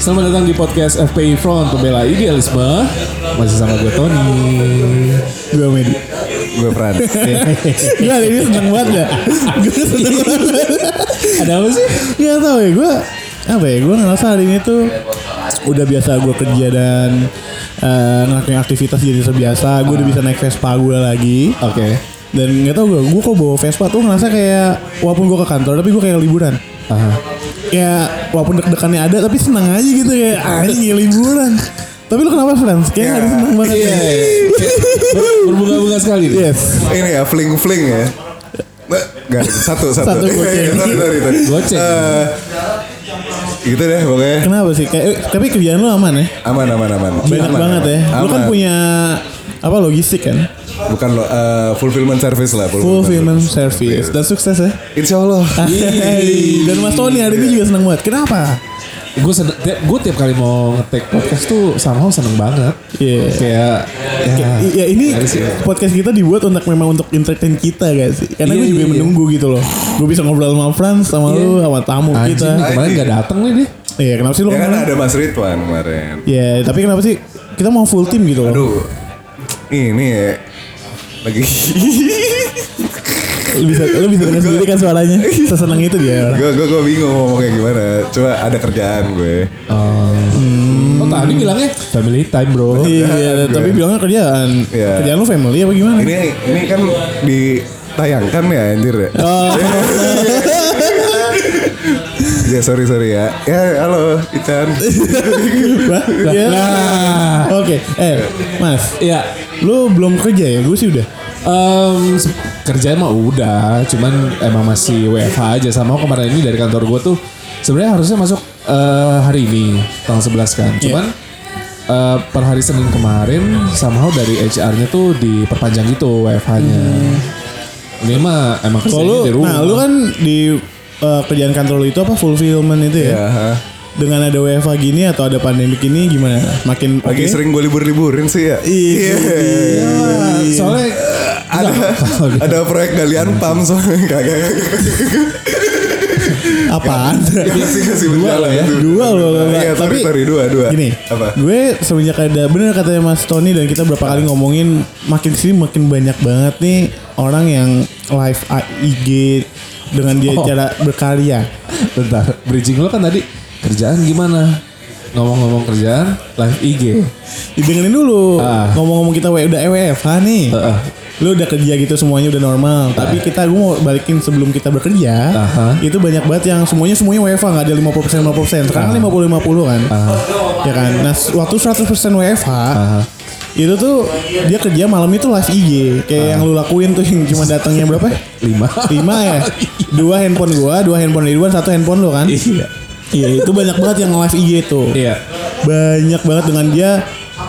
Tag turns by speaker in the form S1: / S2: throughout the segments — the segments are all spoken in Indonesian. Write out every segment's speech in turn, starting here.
S1: Selamat datang di podcast FPI Front Pembela Idealisme Masih sama gue Tony
S2: Gue Medi.
S3: Gue Fran.
S2: Gue ini seneng banget ya. Gue seneng banget.
S1: Ada apa sih?
S2: Gak tau ya gue apa ya gue ngerasa hari ini tuh udah biasa gue kerja dan eh, ngelakuin aktivitas jadi sebiasa gue udah bisa naik Vespa gue lagi
S1: Oke
S2: dan nggak tau gue gue kok bawa Vespa tuh ngerasa kayak walaupun gue ke kantor tapi gue kayak liburan
S1: Aha.
S2: Ya walaupun deg-degannya ada tapi seneng aja gitu kayak anjing ya liburan tapi lu kenapa Frans? Kayak hari seneng banget
S1: Iya
S2: ya.
S1: Berbunga-bunga sekali nih.
S2: Yes
S3: Ini ya fling fling ya. Gak, satu, satu.
S2: Satu goceng.
S3: Sorry, sorry, sorry.
S1: Goceng.
S3: Eh, gitu deh pokoknya.
S2: Kenapa sih? Kayak, tapi kerjaan lu aman ya?
S3: Aman, aman, aman.
S2: Banyak
S3: Aman,
S2: banget
S3: aman.
S2: ya. Lu kan
S3: Aman.
S2: punya apa logistik kan?
S3: Bukan lo, eh, fulfillment service lah.
S2: Fulfillment service dan sukses ya.
S3: Insya Allah.
S2: Hey, dan Mas Tony hari ini juga seneng banget. Kenapa?
S1: Gue seneng, tiap, gue tiap kali mau ngetek podcast tuh somehow seneng banget.
S2: Iya.
S1: Kayak ya,
S2: Ya ini
S1: ya.
S2: podcast kita dibuat untuk memang untuk entertain kita gak sih? Karena
S1: Iya,
S2: gue juga
S1: iya, iya.
S2: menunggu gitu loh. Gue bisa ngobrol sama Frans, sama lu, sama tamu
S1: Anjing
S2: kita.
S1: kemarin gak dateng nih dia.
S2: Iya, kenapa sih lu
S3: Ya kan ada Mas Ridwan kemarin.
S2: Ya, tapi kenapa sih kita mau full team gitu loh?
S3: Aduh. Ini ya. Lagi.
S2: Lu bisa lu bisa dengar sendiri kan suaranya. Seseneng itu dia.
S3: gue gue gue bingung ngomongnya gimana. Coba ada kerjaan gue.
S1: Oh tadi bilangnya family time bro.
S2: Iya, tapi bilangnya kerjaan.
S3: Iya.
S2: Kerjaan lu family apa gimana?
S3: Ini ini kan ditayangkan ya anjir ya.
S2: Oh,
S3: Ya sorry sorry ya. Ya halo Ican.
S1: Nah.
S2: Oke, eh, Mas,
S1: Ya
S2: lu belum kerja ya? Gue sih udah.
S1: Um, kerjaan mah udah, cuman emang masih WFH aja sama kemarin ini dari kantor gue tuh sebenarnya harusnya masuk eh, hari ini tanggal 11 kan. Cuman eh, per hari Senin kemarin somehow dari HR-nya tuh diperpanjang gitu WFH-nya. Ini mah emang kerjanya di rumah.
S2: nah lu kan di eh, kerjaan kantor lu itu apa fulfillment itu ya?
S3: Ha.
S2: Dengan ada WFH gini atau ada pandemik ini gimana? Makin oke?
S3: Lagi sering gue libur-liburin sih ya.
S2: Iya.
S1: Ah, soalnya
S3: Ada ada proyek galian pam soalnya kagak.
S2: Apaan?
S3: Masih masih berjalan
S1: ya?
S2: Dua loh.
S3: Iya, sorry, sorry, dua, dua.
S2: Gini,
S3: Apa?
S2: gue semenjak ada bener katanya Mas Tony dan kita berapa kali ngomongin makin sini makin banyak banget nih orang yang live IG dengan dia
S1: Oh.
S2: cara berkarya.
S1: bentar, bridging lo kan tadi kerjaan gimana? Ngomong-ngomong kerjaan, live IG.
S2: Didengerin dulu.
S1: Ah.
S2: Ngomong-ngomong kita we- udah EWFH nih.
S1: Heeh.
S2: Lu udah kerja gitu semuanya udah normal. Tapi kita gue mau balikin sebelum kita bekerja.
S1: Aha.
S2: Itu banyak banget yang semuanya semuanya WFH nggak ada 50% 50%. Sekarang 50 50 kan. Ya kan. Nah, waktu 100% WFH itu tuh dia kerja malam itu live IG kayak yang lu lakuin tuh yang cuma datangnya berapa?
S1: Lima.
S2: Lima ya. Dua handphone gua, dua handphone Ridwan, satu handphone lu kan?
S1: Iya.
S2: Iya, itu banyak banget yang live IG tuh
S1: Iya.
S2: banyak banget dengan dia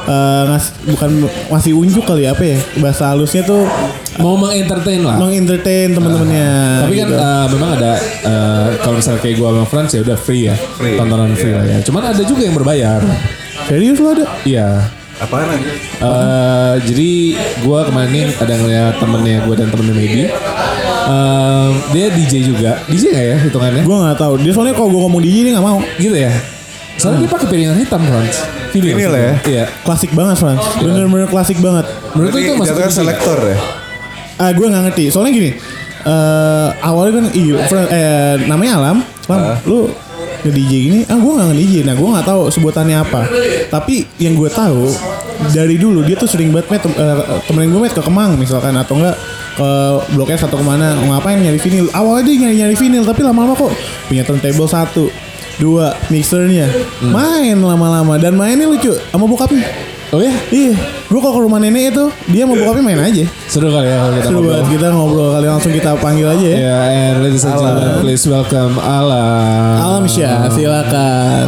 S2: eh, ngas bukan masih unjuk kali ya, apa ya bahasa halusnya tuh
S1: Mau mengentertain lah.
S2: mengentertain teman-temannya
S1: Tapi kan
S2: gitu.
S1: eh, memang ada eh, kalau misalnya kayak gue sama Frans ya udah free ya.
S3: Free.
S1: Tontonan free lah ya. Cuman ada juga yang berbayar.
S2: serius lo ada
S1: Iya.
S3: Apaan aja?
S1: Eh, jadi gue kemarin ada ngeliat temennya gue dan temennya Medi. Eh, dia DJ juga. DJ gak ya hitungannya?
S2: gue nggak tahu dia soalnya kalau gue ngomong DJ dia nggak mau
S1: Gitu ya. Soalnya dia pakai piringan hitam Frans. Vinyl,
S3: Vinyl ya?
S1: Iya.
S2: klasik banget Frans bener-bener klasik banget
S1: Menurut itu masuk
S3: selektor ya?
S2: ah gue nggak ngerti soalnya gini eh awalnya kan iya Fran- eh, namanya Alam Lam lu nge DJ gini ah gue nggak nge DJ nah gue nggak tahu sebutannya apa tapi yang gue tahu dari dulu dia tuh sering banget met, eh, temenin gue met ke Kemang misalkan atau enggak ke Blok S atau ke mana ngapain nyari vinil awalnya dia nyari nyari vinil tapi lama-lama kok punya turntable satu dua mixernya main lama-lama dan mainnya lucu sama bokapnya
S1: Oh ya?
S2: iya gue kalau ke rumah nenek itu dia mau bokapnya main aja
S1: Seru kali ya kalau kita
S2: Seru
S1: ngobrol.
S2: banget kita ngobrol kali langsung kita panggil aja ya.
S1: Ya, and ladies and gentlemen, please welcome Alam.
S2: Alam Syah, silakan.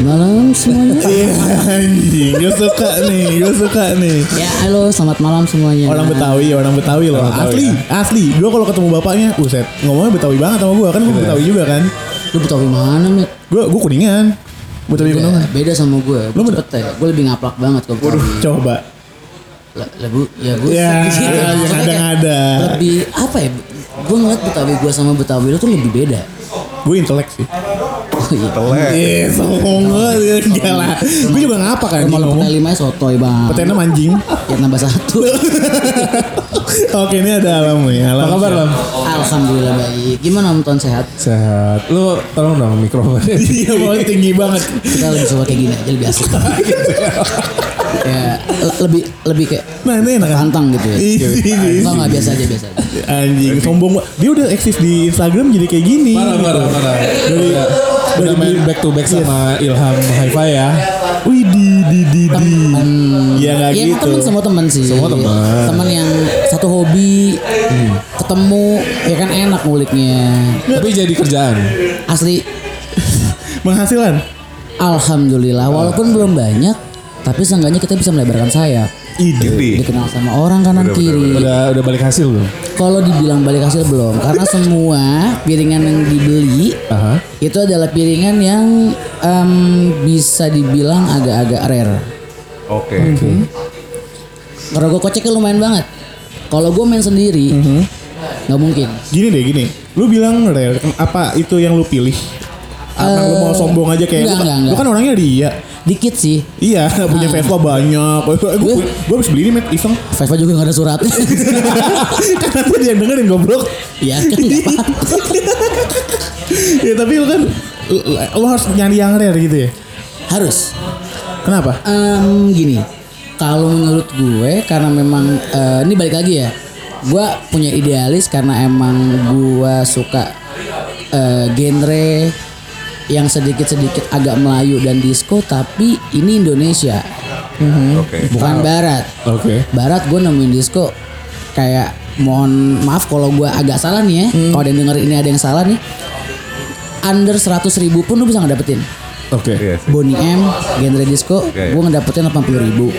S4: Malam semuanya.
S2: Iya anjing, gue suka nih, gue suka nih.
S4: ya halo, selamat malam semuanya.
S2: Orang Betawi, orang Betawi loh.
S1: Orang Betawi,
S2: asli, asli. Gue kalau ketemu bapaknya, buset, ngomongnya Betawi banget sama gue kan gue Betawi juga kan.
S4: Lu Betawi mana, Mit?
S2: Gue gue kuningan. Betawi kuningan.
S4: beda sama gue.
S2: Lu
S4: cepet ya. Gue lebih ngaplak banget kalau Betawi.
S2: Coba.
S4: Le- Lebu, ya gue
S2: Ya,
S4: gitu.
S2: yang
S4: Maksudnya kayak
S2: ada-ada.
S4: Lebih apa ya? Gue ngeliat Betawi gue sama Betawi lu tuh lebih beda.
S2: Gue intelek sih.
S4: Iya.
S3: Telek.
S2: Eh, sombong banget. Enggak lah. Gue juga ngapa kan
S4: Kalau
S2: ngomong.
S4: peta lima sotoy bang.
S2: Petena mancing.
S4: Ya nambah satu.
S2: Oke, ini ada alam nih. Alam.
S1: Apa kabar Lam?
S4: Alhamdulillah baik. Gimana Om Ton sehat?
S1: Sehat. Lu tolong dong mikrofonnya.
S2: Iya, mau tinggi banget.
S4: Kita lebih suka kayak gini aja lebih asik. ya le- lebih lebih kayak
S2: Nah, ini enak kan?
S4: pantang gitu ya.
S2: Ini.
S4: Enggak enggak biasa aja biasa aja.
S2: Anjing, sombong banget. Dia udah eksis di Instagram jadi kayak gini.
S1: Parah, parah, parah. Udah, udah main back to back sama Ilham Hi-Fi ya.
S2: Wih, di di di di. Ya nggak
S4: Iya
S2: gitu.
S4: temen semua temen sih.
S1: Semua temen.
S4: Temen yang satu hobi, ketemu, ya kan enak nguliknya.
S1: Tapi jadi kerjaan.
S4: Asli,
S2: Penghasilan.
S4: alhamdulillah. Walaupun belum banyak, tapi seenggaknya kita bisa melebarkan sayap.
S2: Ide.
S3: Ini.
S4: Dikenal sama orang kanan kiri.
S1: Udah udah balik hasil belum?
S4: Kalau dibilang balik hasil belum, karena semua piringan yang dibeli
S1: Aha.
S4: itu adalah piringan yang em, bisa dibilang agak-agak rare.
S3: Oke.
S4: Kalau gue koceknya lumayan banget. Kalau gue main sendiri, nggak mungkin.
S2: Gini deh, gini. Lu bilang rare, apa itu yang lu pilih? Apa lu mau sombong aja kayak
S4: enggak,
S2: lu, kan-
S4: enggak,
S2: lu kan orangnya dia.
S4: Dikit sih.
S2: Iya, punya Vespa banyak. Gue gue habis beli ini met iseng.
S4: Vespa juga gak ada suratnya.
S2: Karena tuh dia yang dengerin goblok.
S4: Iya kan
S2: ya tapi lu kan lu, lu harus nyari yang rare gitu ya.
S4: Harus.
S2: Kenapa?
S4: Em, gini, kalau menurut gue karena memang eh, ini balik lagi ya, gue punya idealis karena emang gue suka eh, genre yang sedikit-sedikit agak Melayu dan disco, tapi ini Indonesia,
S3: Oke.
S4: bukan Barat.
S1: Oke.
S4: Barat gue nemuin disco kayak mohon maaf kalau gue agak salah nih ya, kalau ada yang denger ini ada yang salah nih, under 100 ribu pun lu bisa ngedapetin.
S1: Oke.
S3: Iya sih.
S4: Bonnie M, genre disco,
S3: Oke.
S4: gue ngedapetin 80 ribu.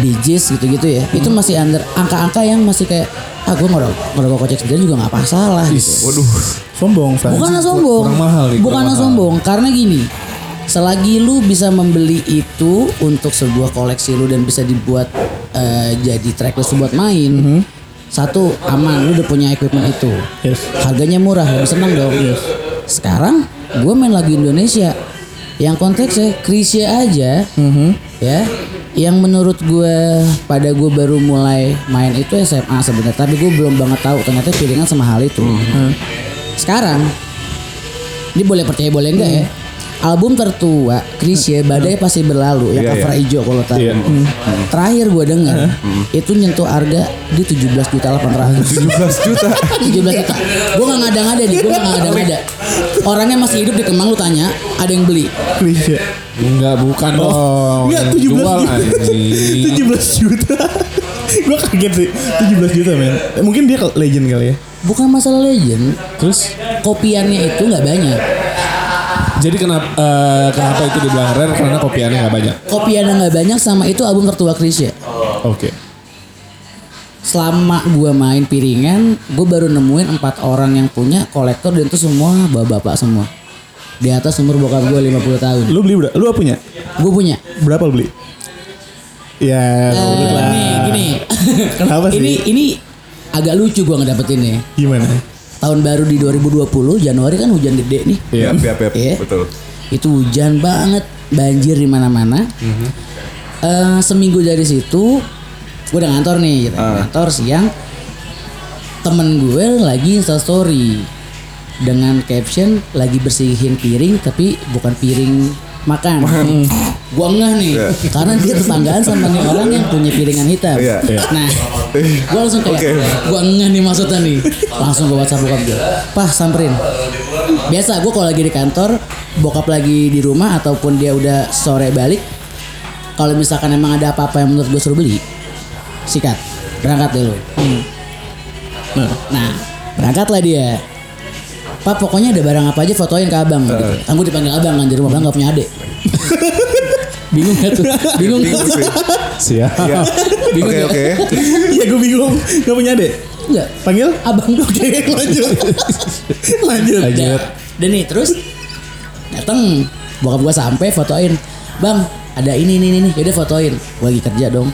S4: Bijis gitu-gitu ya. Itu masih under angka-angka yang masih kayak ah gue ngerokok ngerokok kocek sendiri juga nggak masalah gitu.
S3: Waduh.
S2: Sombong, Fran.
S4: Bukannya sombong,
S1: kurang mahal nih, kurang
S4: bukannya
S1: mahal.
S4: sombong karena gini. Selagi lu bisa membeli itu untuk sebuah koleksi lu dan bisa dibuat eh, jadi tracklist lu buat main, satu aman lu udah punya equipment itu,
S2: Yes.
S4: harganya murah lebih senang dong. Sekarang gue main lagu Indonesia yang konteksnya Krisya aja, ya, yang menurut gue pada gue baru mulai main itu SMA sebenarnya, tapi gue belum banget tahu ternyata piringan sama hal itu. Sekarang, ini boleh percaya boleh enggak ya? Album tertua Krisya Badai Pasti Berlalu yang
S3: Iya,
S4: cover hijau kalau tahu.
S1: Iya.
S4: Hmm. Terakhir gue denger itu nyentuh harga di 17 juta 800.
S3: 17 juta.
S4: 17 juta. Gue gak ngada-ngada nih, gue gak ngada-ngada. Orangnya masih hidup di Kemang lu tanya, ada yang beli.
S2: Klise.
S1: Enggak, bukan dong.
S2: Enggak,
S1: Yang
S2: 17
S1: jual,
S2: juta.
S1: anjing.
S2: 17 juta. gue kaget sih. 17 juta men. Eh, Mungkin dia legend kali ya.
S4: Bukan masalah legend,
S1: Terus
S4: kopiannya itu nggak banyak.
S1: jadi kenapa eh, kenapa itu dibilang rare karena kopiannya nggak banyak.
S4: Kopiannya nggak banyak sama itu album tertua Krisya.
S1: Oke.
S4: Selama gua main piringan, gue baru nemuin empat orang yang punya kolektor dan itu semua bapak-bapak semua. Di atas umur bokap gue 50 tahun.
S2: Lu beli berapa? Lu punya?
S4: Gue punya.
S2: Berapa lu beli? Ya, udah lah.
S4: nih gini.
S2: Kenapa sih?
S4: Ini ini agak lucu gua ngedapetinnya.
S2: Gimana?
S4: Tahun baru di 2020 Januari kan hujan gede nih.
S1: Iya.
S3: Yap, yap, yap.
S4: Iya.
S3: Betul.
S4: Itu hujan banget, banjir di mana-mana. Eh, seminggu dari situ, gue udah ngantor nih, gitu. ngantor siang. Temen gue lagi insta story dengan caption lagi bersihin piring, tapi bukan piring makan. Gue ngeh nih, karena dia tetanggaan sama nih orang yang punya piringan hitam.
S3: Iya. Iya.
S4: Nah, gue langsung kayak,
S3: Oke.
S4: gue ngeh nih maksudnya nih. Langsung gue WhatsApp bokap gue, pah samperin. Biasa gue kalau lagi di kantor, bokap lagi di rumah ataupun dia udah sore balik, kalau misalkan emang ada apa-apa yang menurut gue suruh beli, sikat, berangkat deh lu. Nah, berangkatlah dia. Pak pokoknya ada barang apa aja fotoin ke abang gitu. Kan gue dipanggil abang kan di rumah abang gak punya adik. Bingung gak tuh? Bingung gak
S3: Bingung
S4: tuh?
S3: sih.
S1: Siap.
S3: Iya.
S4: Bingung
S3: Oke,
S4: ya?
S3: oke.
S2: Iya gue bingung. Gak punya adek?
S4: Enggak.
S2: Panggil?
S4: Abang.
S2: Oke lanjut. lanjut.
S4: Udah. Dan nih terus datang bokap gua sampai fotoin. Bang, ada ini ini ini. Yaudah fotoin. Gua lagi kerja dong.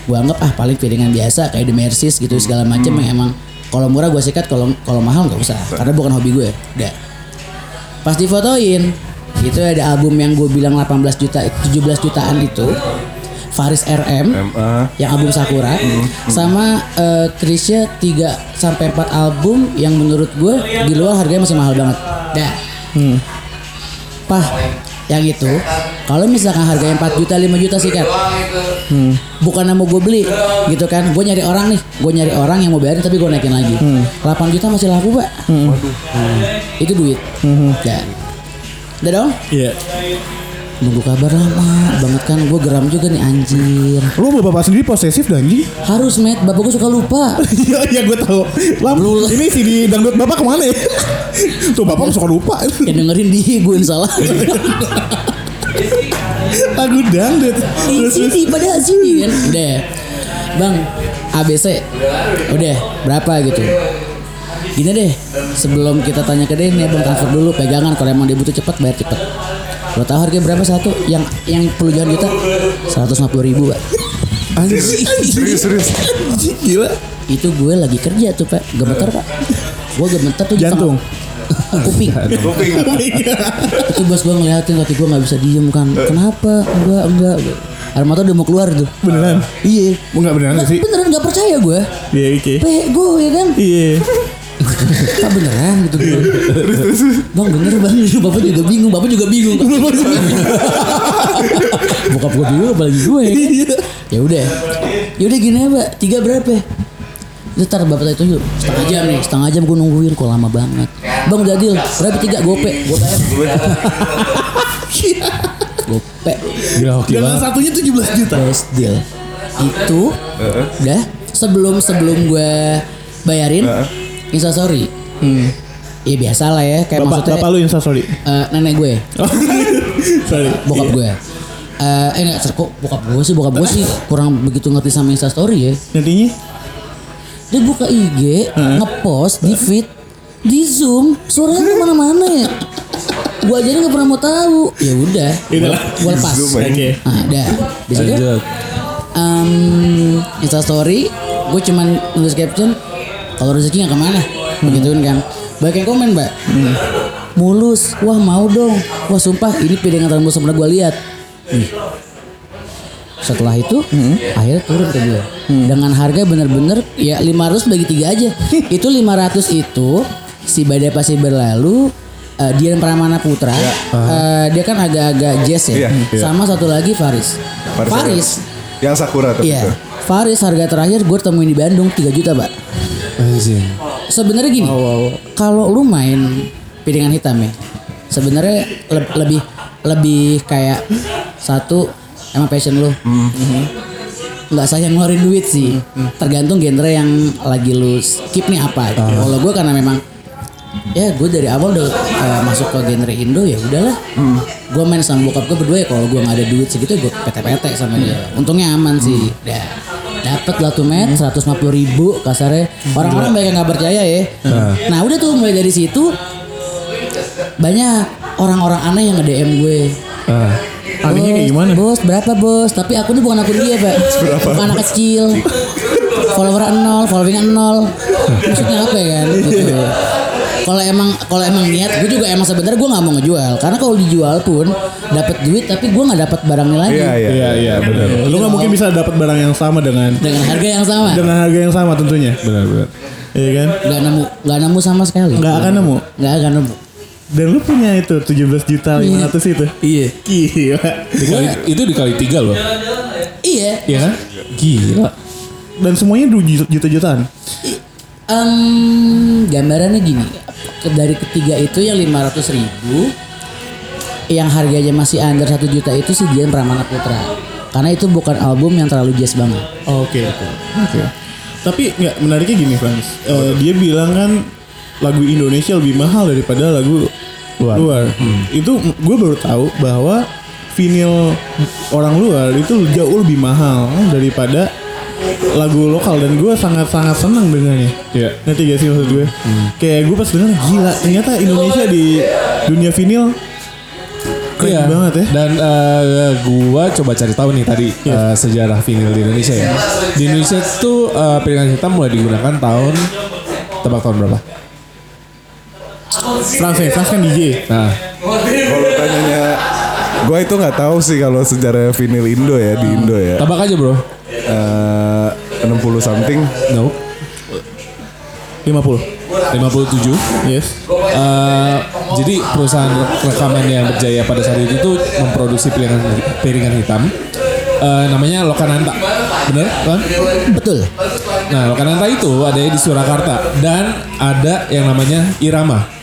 S4: gue anggap ah paling piringan biasa kayak The Mercies gitu segala macam yang emang kalau murah gue sikat kalau kalau mahal nggak usah. Karena bukan hobi gue udah pas difotoin itu ada album yang gue bilang 18 juta 17 jutaan itu. Faris RM
S3: MA.
S4: yang album Sakura. Sama eh, Krisya 3 sampai 4 album yang menurut gue di luar harganya masih mahal banget. Dah. Pah, yang itu kalau misalkan harganya 4 juta 5 juta sikat. Bukan mau gue beli gitu kan. Gue nyari orang nih, gue nyari orang yang mau bayarin tapi gue naikin lagi. 8 juta masih laku, Pak. Hmm. Itu duit. Ya. Udah dong?
S2: Iya.
S4: Nunggu kabar lama banget kan Gue geram juga nih anjir
S2: Lu sama bapak sendiri posesif dah anjing.
S4: Harus met Bapak gue suka lupa
S2: Iya iya gue tahu. Lam, ini si di dangdut bapak ke mana ya? Tuh bapak suka lupa.
S4: Ya dengerin di gue salah
S2: Lagu dangdut.
S4: Di sini pada sini kan. Udah. Bang ABC Udah berapa gitu? Gini deh Sebelum kita tanya ke dia nih Bang transfer dulu Pegangan kalau emang dia butuh cepet Bayar cepet Lo tau harga berapa satu? Yang yang puluhan juta? 150 ribu pak.
S3: Serius serius.
S2: Anjing, Gila.
S4: Itu gue lagi kerja tuh pak. Gemeter pak. Gue gemeter tuh
S2: Jantung.
S4: Kuping.
S3: Kuping.
S4: itu bos gue ngeliatin kaki gue nggak bisa diem kan. Kenapa? Enggak enggak. Air mata udah mau keluar tuh.
S2: Beneran.
S4: iya.
S2: Enggak beneran
S4: Nggak,
S2: gak sih?
S4: beneran nggak percaya gue
S2: Iya oke.
S4: pego ya kan?
S2: Iya.
S4: tak beneran gitu? Gue bang bener bang. Bapak juga bingung bapak juga bingung. Bokap gue bingung apalagi gue ya kan? Ya udah. Ya udah gini ya mbak tiga berapa Ntar bapak itu yuk setengah jam nih setengah jam gue nungguin kok lama banget. Bang udah deal berapa tiga? Gope. Gue bayar gope
S1: Gila hoki
S2: Dan satunya 17 juta.
S4: best deal. Itu udah sebelum sebelum gue bayarin instastory Iya biasa lah ya kayak
S2: Bapak,
S4: maksudnya
S2: bapak lu insta sorry.
S4: eh, nenek gue.
S2: Sorry.
S4: bokap
S2: Iya.
S4: gue. Eh eh enggak kok bokap gue sih? Bokap gue sih kurang begitu ngerti sama instastory ya.
S2: Nantinya
S4: dia buka IG ngepost di feed di zoom suaranya ke mana-mana ya gue aja nggak pernah mau tahu. Ya udah gue lepas.
S2: Oke.
S4: nah dah di situ.
S1: Lanjut.
S4: um, instastory gue cuman nulis caption kalau rezeki nggak ke mana begitu kan. Banyak yang komen mbak. Mulus. Wah mau dong. Wah sumpah ini piringan termulus pernah gue lihat. Ih. Setelah itu akhirnya turun ke gue dengan harga bener-bener ya 500 bagi tiga aja. Itu 500 itu si badai pasti berlalu eh, Dian Pramana Putra eh, dia kan agak-agak jazz ya.
S3: Iya, iya.
S4: sama satu lagi Faris.
S3: Faris
S4: Faris.
S3: Yang Sakura tapi
S4: Iya.
S3: itu.
S4: Faris harga terakhir gue temuin di Bandung 3 juta, Pak. Sebenarnya gini, kalau lu main piringan hitam ya, sebenarnya le- lebih lebih kayak satu emang passion lu. Nggak sayang ngeluarin duit sih. Tergantung genre yang lagi lu skip nih apa. gitu. Kalau gue karena memang ya gue dari awal udah eh, masuk ke genre Indo ya udahlah. Gue main sama bokap gue berdua ya kalau gue nggak ada duit segitu gue PT-PT sama dia. Untungnya aman sih. Dah dapat lah tuh met 150 ribu kasarnya orang-orang banyak yang nggak percaya ya nah udah tuh mulai dari situ banyak orang-orang aneh yang nge-DM gue
S1: Ah.
S2: Anehnya kayak gimana?
S4: Bos, berapa bos? Tapi akun ini bukan akun dia, Pak. Bukan anak kecil. Follower nol, following nol. Maksudnya apa ya kan? Gitu. Kalau emang kalau emang niat, gue juga emang sebenarnya gue nggak mau ngejual. Karena kalau dijual pun dapat duit, tapi gue nggak dapat barangnya lagi.
S3: Iya iya.
S1: Iya iya benar.
S2: Lu nggak mungkin bisa dapat barang yang sama dengan
S4: Dengan harga yang sama.
S2: dengan harga yang sama tentunya.
S1: Benar benar.
S2: Iya kan?
S4: Nggak nemu, nggak nemu sama sekali.
S2: Nggak akan nemu.
S4: Nggak akan nemu.
S2: Dan lu punya itu 17 juta 500 itu.
S4: Iya.
S2: Gila.
S1: Dikali, itu dikali tiga loh.
S4: Iya.
S1: Iya kan? Gila.
S2: Dan semuanya juta-jutaan.
S4: Em, gambarannya gini, dari ketiga itu yang 500 ribu, yang harganya masih under 1 juta itu si Dian Pramana Putra. Karena itu bukan album yang terlalu jazz banget.
S2: Oke oke. Oke. Tapi nggak menariknya gini Frans. Eh, dia bilang kan lagu Indonesia lebih mahal daripada lagu luar. Itu gue baru tahu bahwa vinyl orang luar itu jauh lebih mahal daripada lagu lokal dan gue sangat-sangat senang dengannya.
S1: Iya.
S2: Ngerti gak sih maksud gue? Kayak gue pas denger gila ternyata Indonesia di dunia vinyl Keren
S1: Iya.
S2: banget ya.
S1: Dan eh, gua coba cari tahu nih tadi
S2: Iya.
S1: eh, sejarah vinyl di Indonesia ya. Di Indonesia tuh eh, piringan hitam mulai digunakan tahun tebak tahun berapa?
S2: Frans ya, Frans kan DJ.
S1: Nah,
S3: Kalau tanyanya gue itu nggak tahu sih kalau sejarah vinyl Indo ya di Indo ya.
S1: tebak aja bro.
S3: Eh, 60 something.
S1: No.
S2: 50.
S1: 57.
S2: Yes.
S1: Eh, jadi perusahaan rekaman yang berjaya pada saat itu tuh memproduksi piringan piringan hitam. Eh, namanya Lokananta, bener kan?
S4: Betul.
S1: Nah Lokananta itu ada di Surakarta dan ada yang namanya Irama.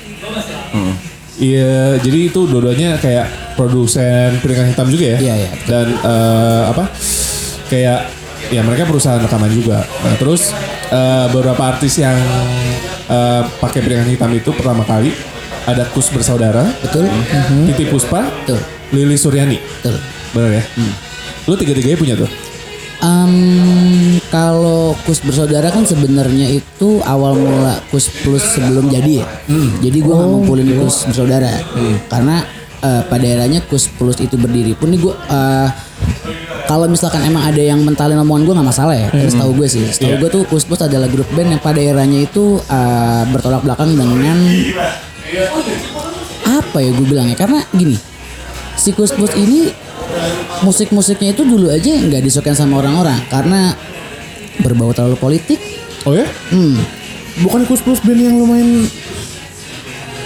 S1: Iya, jadi itu dua-duanya kayak produsen piringan hitam juga ya.
S4: Iya, iya.
S1: Dan eh, apa? Kayak ya mereka perusahaan rekaman juga. Nah terus eh, beberapa artis yang eh, pakai piringan hitam itu pertama kali ada Kus bersaudara,
S4: Betul.
S1: Titi Puspa,
S4: Betul.
S1: Lili Suryani,
S4: Betul.
S1: bener ya? Lu tiga-tiganya punya tuh?
S4: Em, kalau kus bersaudara kan sebenarnya itu awal mula kus plus sebelum jadi ya. Jadi gua nggak ngumpulin kus bersaudara karena eh, pada eranya kus plus itu berdiri pun nih gua eh, kalau misalkan emang ada yang mentalin omongan gue nggak masalah ya. Terus tahu gue sih, tahu
S1: Iya.
S4: gue tuh kus plus adalah grup band yang pada eranya itu eh, bertolak belakang dengan apa ya gue bilangnya karena gini si kus plus ini musik-musiknya itu dulu aja nggak disukain sama orang-orang karena berbau terlalu politik.
S1: Oh ya?
S4: Hmm.
S2: Bukan Kus Plus band yang lumayan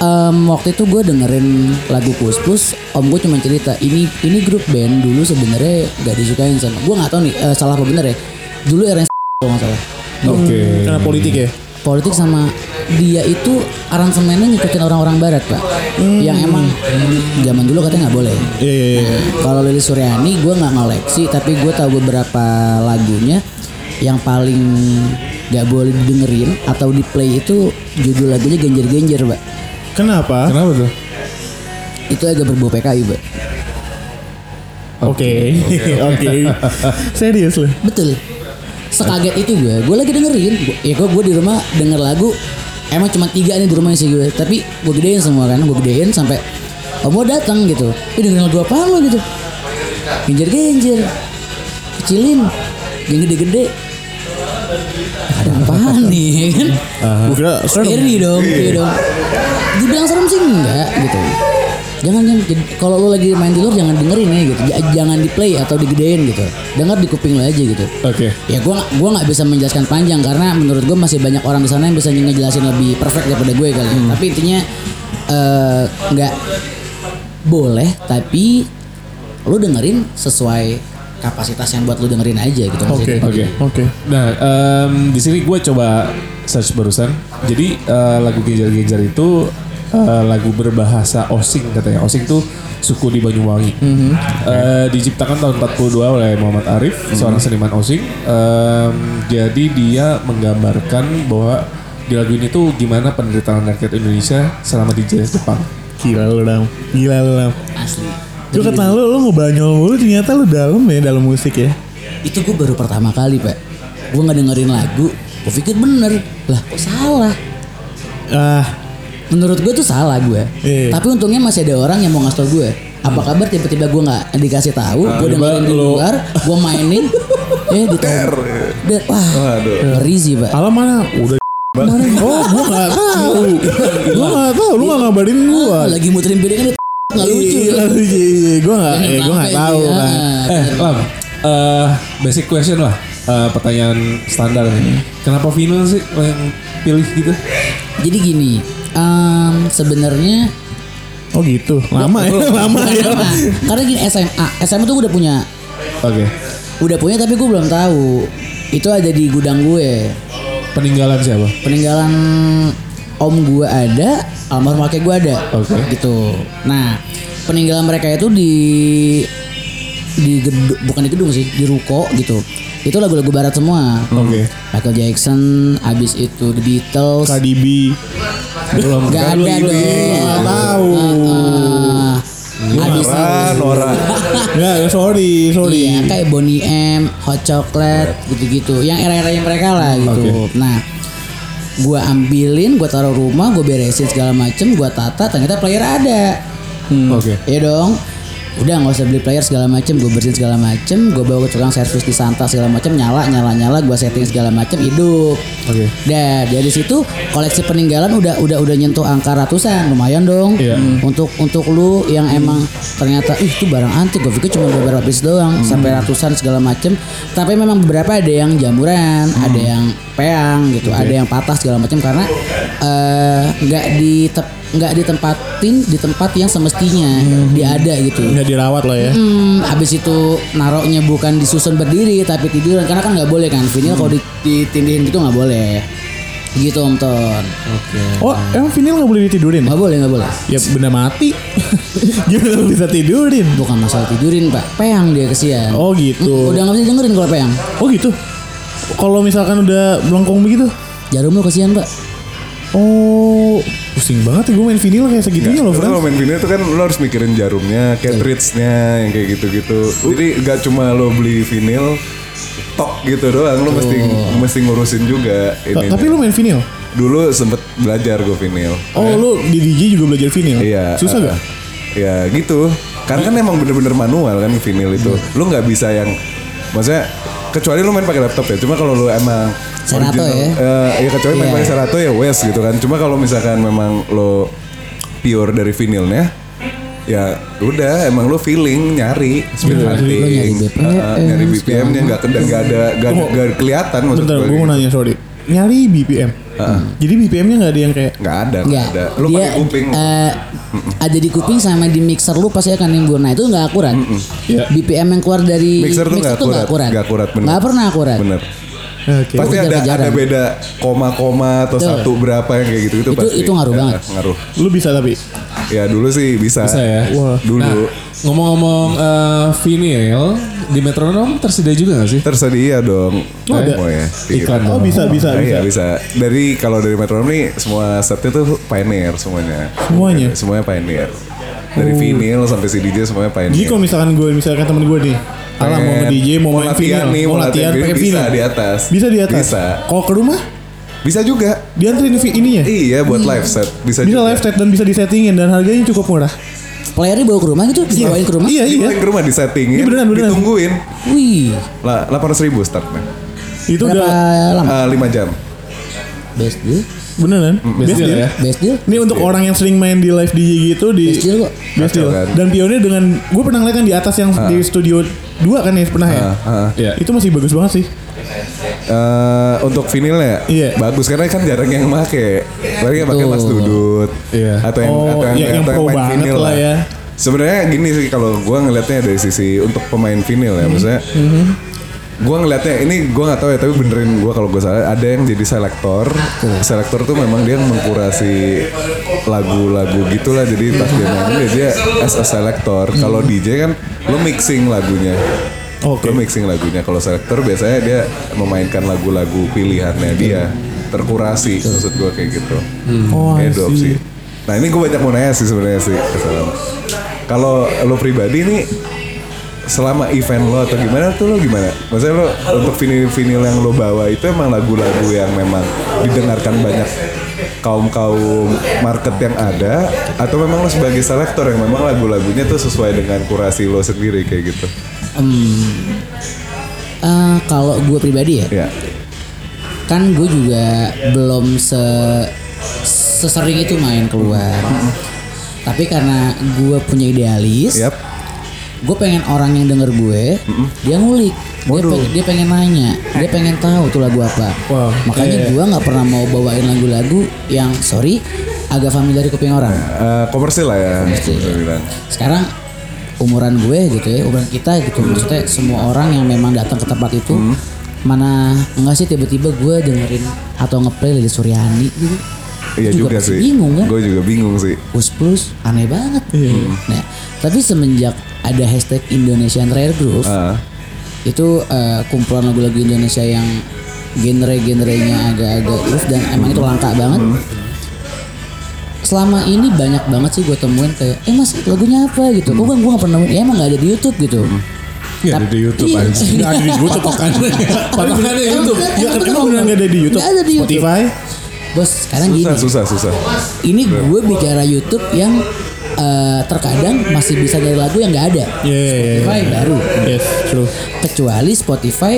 S4: Em, waktu itu gue dengerin lagu Kus Plus, om gue cuma cerita ini ini grup band dulu sebenarnya nggak disukain sama gue nggak tahu nih eh, salah apa bener ya. Dulu era kalau nggak salah.
S1: Oke.
S2: karena politik ya.
S4: Politik sama dia itu aransemennya ngikutin orang-orang barat pak, yang emang zaman dulu katanya nggak boleh.
S2: Iya iya iya.
S4: Kalau Lili Suryani gue nggak ngoleksi tapi gue tahu beberapa lagunya yang paling nggak boleh didengerin atau di play itu judul lagunya genjer-genjer mbak
S2: Kenapa?
S1: Kenapa tuh?
S4: itu agak berbau PKI mbak
S2: Oke. Oke. Serius loh.
S4: betul sekaget itu gue. Gue lagi dengerin. Gua- ya gue gue di rumah denger lagu. Emang cuma tiga nih di rumah sih gue. Tapi gue gedein semua kan. Gue gedein sampai om gue datang gitu. Eh dengerin lagu apa lo? gitu. Genjer-genjer kecilin. Yang gede-gede. Ada apaan nih? kan.
S2: Gue kira serem.
S4: Scary dong, iya. dong. Dibilang serem sih enggak gitu. Jangan jangan kalau lu lagi main di luar jangan dengerin ya gitu. J- Jangan di play atau digedein gitu. Dengar di kuping lo aja gitu.
S1: Oke.
S4: Ya gua gua nggak bisa menjelaskan panjang karena menurut gua masih banyak orang di sana yang bisa ngejelasin lebih perfect daripada gue kali.
S2: Hmm.
S4: Tapi intinya eh, nggak boleh tapi lu dengerin sesuai kapasitas yang buat lu dengerin aja gitu.
S2: Oke.
S1: Oke.
S2: Oke.
S1: Nah, em, di sini gue coba search barusan. Jadi eh, lagu Genjar-Genjar itu eh, lagu berbahasa Osing katanya. Osing tuh suku di Banyuwangi. Eh, diciptakan tahun 42 oleh Muhammad Arif, seorang seniman Osing. Em, jadi dia menggambarkan bahwa di lagu ini tuh gimana penderitaan rakyat Indonesia selama di Jepang.
S2: Gila lu dam. Gila lu dam.
S4: Asli.
S2: Gue kata lu, lu ngebanyol mulu ternyata lu dalam ya dalam musik ya.
S4: itu gue baru pertama kali pak gue nggak dengerin lagu gue pikir bener lah kok salah
S2: Ah,
S4: menurut gue tuh salah gue
S2: Iya.
S4: tapi untungnya masih ada orang yang mau ngasih tau gue apa kabar tiba-tiba gue nggak dikasih tahu gue dengerin di
S1: lu-
S4: luar gue mainin eh ditahu Dan- wah ngeri sih pak
S2: alam mana? Udah Oh, gua gak tahu. Gua gak tahu. Lu gak ngabarin gua.
S4: lagi muterin piringan itu nggak lucu
S2: Iya,
S4: ya
S2: iya, iya. Gua gak, eh, gua gak tahu kan.
S1: Eh, Lam, eh, basic question lah. Eh, pertanyaan standar nih. Kenapa vinyl sih yang pilih gitu?
S4: jadi gini em, sebenarnya
S2: Oh gitu. Lama ya, lama ya.
S4: Karena gini SMA SMA tuh gue udah punya
S1: Oke.
S4: udah punya tapi gue belum tahu itu ada di gudang gue
S1: Peninggalan siapa?
S4: peninggalan om gue ada almarhum kakek gue ada
S1: Oke.
S4: gitu nah peninggalan mereka itu di di gedung bukan di gedung sih di ruko gitu itu lagu-lagu barat semua
S1: Oke.
S4: Michael Jackson abis itu The Beatles
S2: KDB.
S1: Belum.
S4: Gak ada dong
S2: Gak tahu.
S4: Ah, abis
S3: Nora, Nora.
S2: Enggak, sorry, sorry.
S4: Iya, kayak Bonnie M, Hot Chocolate, gitu-gitu. Yang era-eranya mereka lah gitu. Nah, gua ambilin, gua taruh rumah, gua beresin segala macem, gua tata, ternyata player ada.
S1: Oke.
S4: Ya dong. Udah nggak usah beli player segala macem gue bersihin segala macem gue bawa ke tukang servis di Santa segala macem nyala nyala nyala gue setting segala macem hidup.
S2: Oke.
S4: Dah dari situ koleksi peninggalan udah udah udah nyentuh angka ratusan lumayan dong.
S1: Iya.
S4: untuk untuk lu yang emang ternyata ih itu barang antik gue pikir cuma beberapa piece doang sampai ratusan segala macem. Tapi memang beberapa ada yang jamuran ada yang peang gitu ada yang patah segala macem karena eh, nggak di nggak ditempatin di tempat yang semestinya dia ada gitu.
S2: Nggak dirawat lah ya.
S4: Hmm, habis itu naroknya bukan disusun berdiri tapi tiduran. Karena kan nggak boleh kan vinyl kalau di- ditindihin gitu nggak boleh. Gitu om Ton.
S2: Oh, emang vinyl nggak boleh ditidurin?
S4: nggak boleh nggak boleh.
S2: Ya benda mati. Gimana lu bisa tidurin?
S4: bukan masalah tidurin pak. Peang dia kesian.
S2: Oh gitu.
S4: udah nggak bisa dengerin kalau peang
S2: Oh gitu. Kalau misalkan udah melengkung begitu,
S4: jarum lu kesian pak
S2: oh pusing banget ya gue main vinyl kayak segitunya loh,
S3: Karena
S2: Fran.
S3: kalau main vinyl itu kan lo harus mikirin jarumnya, cartridge-nya yang kayak gitu-gitu. Jadi gak cuma lo beli vinyl tok gitu doang, lo mesti mesti ngurusin juga ini.
S2: Tapi lu main vinyl?
S3: dulu sempet belajar gue vinyl.
S2: Oh, lu di DJ juga belajar vinyl?
S3: Iya.
S2: Susah gak?
S3: Ya gitu. Karena kan emang bener-bener manual kan vinyl itu. Lu nggak bisa yang, maksudnya kecuali lu main pakai laptop ya. Cuma kalau lu emang
S4: Serato ya?
S3: eh, ya kecuali main
S4: Iya.
S3: pakai Serato ya wes gitu kan. Cuma kalau misalkan memang lo pure dari vinilnya, ya udah emang lo feeling nyari speed
S4: Lu
S3: hunting,
S4: nyari BPM,
S3: uh, nyari BPM-nya nggak dan nggak ada nggak
S2: Oh.
S3: nggak kelihatan maksud
S2: Bentar,
S3: gue.
S2: gue mau nanya sorry. Nyari BPM. Jadi BPM-nya nggak ada yang kayak
S3: Nggak ada, nggak
S4: Enggak,
S3: ada. Lo
S4: dia
S3: pakai kuping.
S4: eh, ada di kuping sama di mixer lu pasti akan nimbul. Nah itu nggak akurat.
S1: Iya.
S4: BPM yang keluar dari
S3: Mixer tuh nggak
S4: tuh
S3: akurat, nggak akurat, bener.
S4: Nggak pernah akurat.
S3: Bener.
S2: Oke.
S3: Pasti ada ada beda koma-koma atau
S4: Betul.
S3: satu berapa yang kayak gitu itu
S4: Itu-
S3: pasti.
S4: itu ngaruh
S3: Ya,
S4: banget.
S3: Ngaruh.
S2: Lu bisa tapi.
S3: Ya dulu sih bisa.
S1: Bisa ya.
S2: Wah.
S3: Dulu
S1: Nah, ngomong-ngomong eh, vinyl di metronom tersedia juga gak sih?
S3: tersedia dong.
S2: Oh, ada.
S3: Oh ya.
S1: Iklan
S2: Oh bisa bisa
S3: Nah,
S2: bisa.
S3: Iya bisa. Dari kalau dari Metronom nih semua setnya tuh Pioneer semuanya.
S2: Semuanya?
S3: Semuanya Pioneer. Dari vinyl sampai CD semuanya Pioneer.
S2: Jadi kalau misalkan gue misalkan temen gue nih, Alah mau
S3: Pengen-
S2: nge-DJ mau, main
S3: latihan
S2: vinyl,
S3: nih,
S2: mau latihan pakai
S3: bisa di atas.
S2: Bisa di atas.
S3: Bisa.
S2: Kalau ke rumah
S3: Bisa juga.
S2: dianterin ininya.
S3: Iya buat live set bisa,
S2: Bisa
S3: juga.
S2: live set dan bisa disettingin dan harganya cukup murah.
S4: Playernya bawa ke rumah gitu, dibawain ke rumah.
S2: Iya iya.
S3: Dibawain ke rumah di settingin,
S2: Ini beneran, beneran.
S3: ditungguin.
S4: Wih,
S3: Lah, 800 ribu startnya.
S2: Itu
S4: berapa
S2: udah
S4: lama?
S3: Eh, 5 jam.
S4: Best deal,
S2: beneran.
S1: Best
S2: Best
S1: deal
S2: deal.
S1: ya.
S4: best deal.
S2: Ini untuk orang yang sering main di live DJ gitu di
S4: Best deal kok.
S2: Best deal.
S3: kan?
S2: Dan pionir dengan gue pernah ngeliat kan di atas yang di studio 2 kan ya pernah ya.
S3: Ah, ah.
S1: Iya.
S2: Itu masih bagus banget sih.
S3: Eh, untuk vinilnya
S2: Iya.
S3: bagus karena kan jarang yang make. Paling yang pakai Mas. Dudut.
S1: Iya.
S3: Atau yang
S2: Oh,
S3: atau yang,
S2: yang- yang
S3: atau
S2: pro
S3: main
S2: banget
S3: vinil
S2: lah ya.
S3: Sebenarnya gini sih kalau gua ngelihatnya dari sisi untuk pemain vinil
S2: Hmm.
S3: ya maksudnya. Gua ngelihatnya ini gua nggak tahu ya tapi benerin gua kalau gua salah ada yang jadi selektor. Selektor tuh memang dia mengkurasi lagu-lagu gitulah jadi pas dia mainin dia, dia as a selektor. Kalau DJ kan lo mixing lagunya.
S2: Oke.
S3: Lo mixing lagunya. Kalau selektor biasanya dia memainkan lagu-lagu pilihannya dia. Terkurasi maksud gua kayak gitu.
S2: Oh,
S3: Kayak dua opsi.
S2: see.
S3: Nah ini gue banyak mau nanya sih sebenarnya sih. Kalau lo pribadi nih selama event lo atau gimana tuh lo gimana? Maksudnya lo untuk vinil-vinil yang lo bawa itu emang lagu-lagu yang memang didengarkan banyak kaum kaum market yang ada atau memang lo sebagai selektor yang memang lagu-lagunya tuh sesuai dengan kurasi lo sendiri kayak gitu?
S4: Eh, kalau gue pribadi ya,
S3: Ya.
S4: kan gue juga belum se sesering itu main keluar. Tapi karena gue punya idealis,
S3: Yap.
S4: Gue pengen orang yang denger gue, dia ngulik, dia, pe- dia pengen nanya, dia pengen tahu tuh lagu apa.
S2: Wow,
S4: Makanya
S2: iya, iya.
S4: gue nggak pernah mau bawain lagu-lagu yang sorry agak familiar di kuping orang.
S3: Eh, komersil lah ya.
S4: Komersil, ya.
S3: bilang.
S4: Sekarang umuran gue gitu ya, umuran kita gitu, maksudnya semua orang yang memang datang ke tempat itu, mana enggak sih tiba-tiba gue dengerin atau ngeplay dari Suryani gitu.
S3: Iya juga,
S4: pasti
S3: sih.
S4: Bingung kan?
S3: Gue juga bingung sih.
S4: Plus plus aneh banget.
S2: Iya.
S4: Nah, tapi semenjak ada hashtag Indonesian Rare Groove,
S3: Ah.
S4: itu eh, kumpulan lagu-lagu Indonesia yang genre-genrenya agak-agak groove dan emang itu langka banget. Selama ini banyak banget sih gue temuin kayak, eh mas lagunya apa gitu? Kok kan gue gak pernah nemuin? Ya emang gak ada di YouTube gitu.
S1: Nggak ada di YouTube
S4: Iya.
S2: Nggak ada di YouTube patokannya. Patokannya YouTube. Ya,
S4: Emang
S2: emang beneran nggak ada di YouTube.
S4: Nggak ada di YouTube.
S2: Spotify.
S4: Bos, sekarang
S3: Susah,
S4: gini.
S3: susah, susah.
S4: Ini gue bicara YouTube yang eh, terkadang masih bisa nyari lagu yang nggak ada.
S2: Iya, iya, iya.
S4: Spotify baru.
S2: Yes, true.
S4: Kecuali Spotify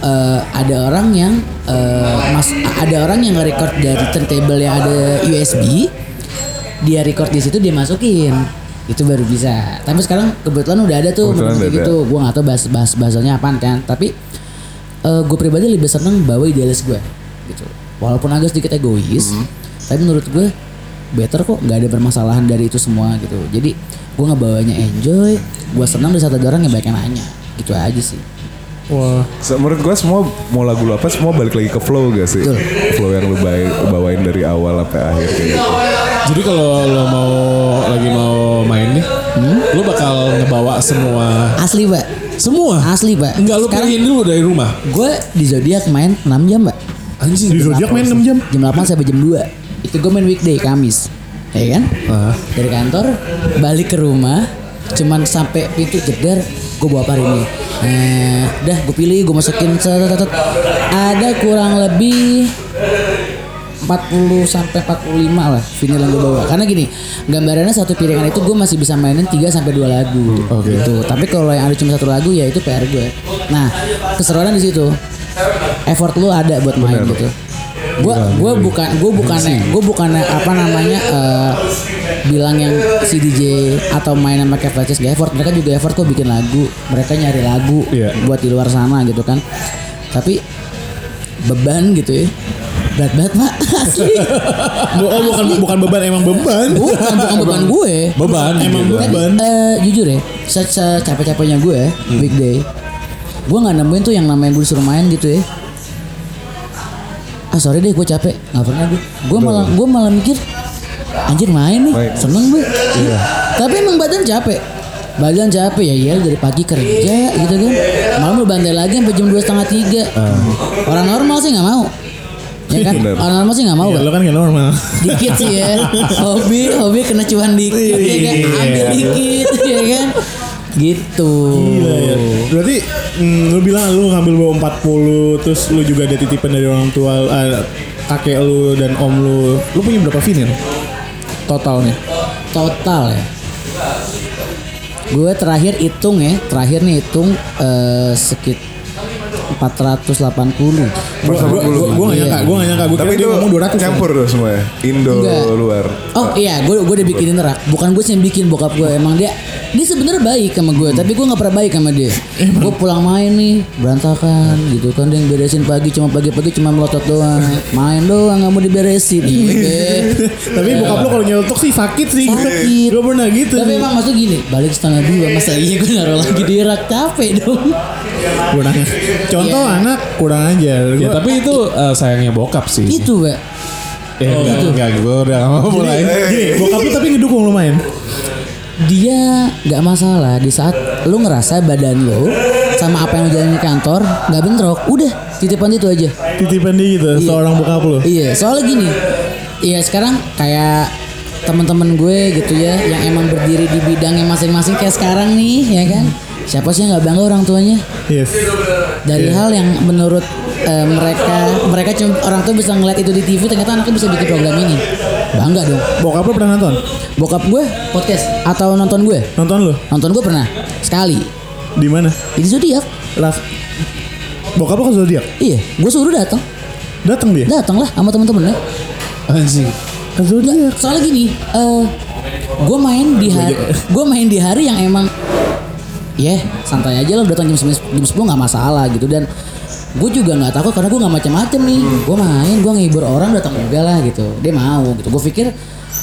S4: eh, ada orang yang eh, mas ada orang yang nge-record dari turntable yang ada USB, dia record di situ dia masukin. Itu baru bisa. Tapi sekarang kebetulan udah ada tuh
S3: Kebetulan
S4: gitu. Gua nggak tahu bahas bahas bahasanya apaan kan. Tapi gue pribadi lebih seneng bawa idealis gue gitu walaupun agak sedikit egois tapi menurut gue better kok nggak ada permasalahan dari itu semua gitu jadi gue ngebawanya enjoy gue senang di saat ada orang yang banyak yang nanya gitu aja sih
S2: Wah.
S3: Se- Menurut gue semua mau lagu lu apa semua balik lagi ke flow gak sih?
S4: Betul.
S3: Flow yang lu baik, bawain dari awal sampai akhir kayak gitu.
S1: Jadi kalau lo mau lagi mau main nih, lo bakal ngebawa semua
S4: asli pak
S1: semua.
S4: asli pak
S1: Enggak lo pilihin dulu dari rumah.
S4: gue di zodiak main 6 jam pak
S1: Anjing.
S2: Di Zodiac main 6 jam.
S4: jam 8 sampai jam 2 itu gue main weekday Kamis. Ya kan?
S1: Ah.
S4: dari kantor balik ke rumah cuman sampai pintu jedar gue bawa apa hari ini. Eh dah gue pilih gue masukin set, set, set. ada kurang lebih 40 sampai 45 lah vinyl yang gue bawa. Karena gini gambarannya satu piringan itu gue masih bisa mainin 3 sampai 2 lagu gitu. Tapi kalau yang ada cuma satu lagu ya itu PR gue nah keseruannya di situ effort lu ada buat main gitu gue gue bukan gue bukannya gue bukannya apa namanya eh, bilang yang si DJ atau main sama kayak Fletcher gak effort mereka juga effort kok bikin lagu mereka nyari lagu
S1: Iya.
S4: buat di luar sana gitu kan tapi beban gitu ya berat banget pak asli
S2: Oh bukan bukan beban emang beban.
S4: bukan bukan beban gue
S1: Beban.
S2: Emang
S1: gitu.
S2: beban.
S4: Eh, jujur ya se- secapek-capeknya gue weekday gue nggak nemuin tuh yang namanya gue disuruh main gitu ya ah sorry deh gue capek. Nggak pernah gue gue malah gue malah mikir anjir main nih.
S3: Main.
S4: seneng gue tapi emang badan capek. Badan capek ya iya dari pagi kerja gitu kan. Malam lu bantai lagi sampai jam dua setengah tiga. Orang normal sih nggak mau. Ya kan?
S3: Bener.
S4: orang normal sih nggak mau
S2: Ya,
S4: Pak.
S2: lo kan gak normal.
S4: dikit sih ya. Hobi hobi kena cuan dikit ya kan? Ambil dikit ya kan gitu
S2: Gila ya. Berarti mm, lu bilang lu ngambil bawa 40 terus lu juga ada titipan dari orang tua eh, kakek lu dan om lu. Lu punya berapa vinyl? Totalnya.
S4: total ya gue terakhir hitung ya terakhir nih hitung eh, sekit 480
S2: Gua gua gua, gua gak nyangka, gua gak nyangka. Gua
S3: Tapi itu
S2: ngomong 200.
S3: campur tuh semua ya? Indo
S4: Enggak.
S3: luar.
S4: Oh iya, gue gue udah bikinin rak. Bukan gue sih yang bikin bokap gue. Emang dia dia sebenarnya baik sama gue, tapi gue nggak pernah baik sama dia. Gue pulang main nih berantakan gitu kan dia yang beresin pagi cuma pagi-pagi cuma melotot doang, main doang nggak mau diberesin. Iya.
S2: Tapi bokap lu kalau nyelotok sih sakit sih.
S4: Sakit.
S2: Gua pernah gitu.
S4: Tapi emang maksud gini, balik setengah dua masa iya gue naruh lagi di rak capek dong.
S2: kurang. Contoh
S4: Iya.
S2: anak kurang ajar.
S1: Ya tapi itu eh, sayangnya bokap sih.
S4: Itu pak.
S1: Eh, enggak, enggak, gue udah gak mau mulai.
S2: Gini, bokap lu tapi ngedukung lu main.
S4: Dia nggak masalah di saat lu ngerasa badan lu sama apa yang lu jalanin di kantor nggak bentrok, udah titipan itu aja.
S2: Titipan dia gitu, seorang bokap lu.
S4: Iya, soalnya gini. Iya, sekarang kayak teman-teman gue gitu ya yang emang berdiri di bidangnya masing-masing kayak sekarang nih, ya kan? Siapa sih yang nggak bangga orang tuanya?
S2: Yes.
S4: Dari hal yang menurut eh, mereka mereka cuma orang tua bisa ngeliat itu di TV ternyata anaknya bisa bikin program ini. Bangga dong.
S2: Bokap lu pernah nonton?
S4: Bokap gue podcast atau nonton gue?
S2: Nonton lu?
S4: Nonton gue pernah sekali.
S2: Di mana?
S4: Di Zodiac.
S2: Las. Bokap lu ke zodiak.
S4: Iya, gue suruh datang.
S2: Datang dia.
S4: Datang lah sama teman-temannya.
S1: Anjing.
S2: Ke zodiak.
S4: soalnya gini eh gue main di hari gue main di hari yang emang ya santai aja lah datang jam 9 jam 10 nggak masalah gitu dan gue juga nggak takut karena gue nggak macam-macam nih gue main gue ngehibur orang datang juga lah gitu dia mau gitu gue pikir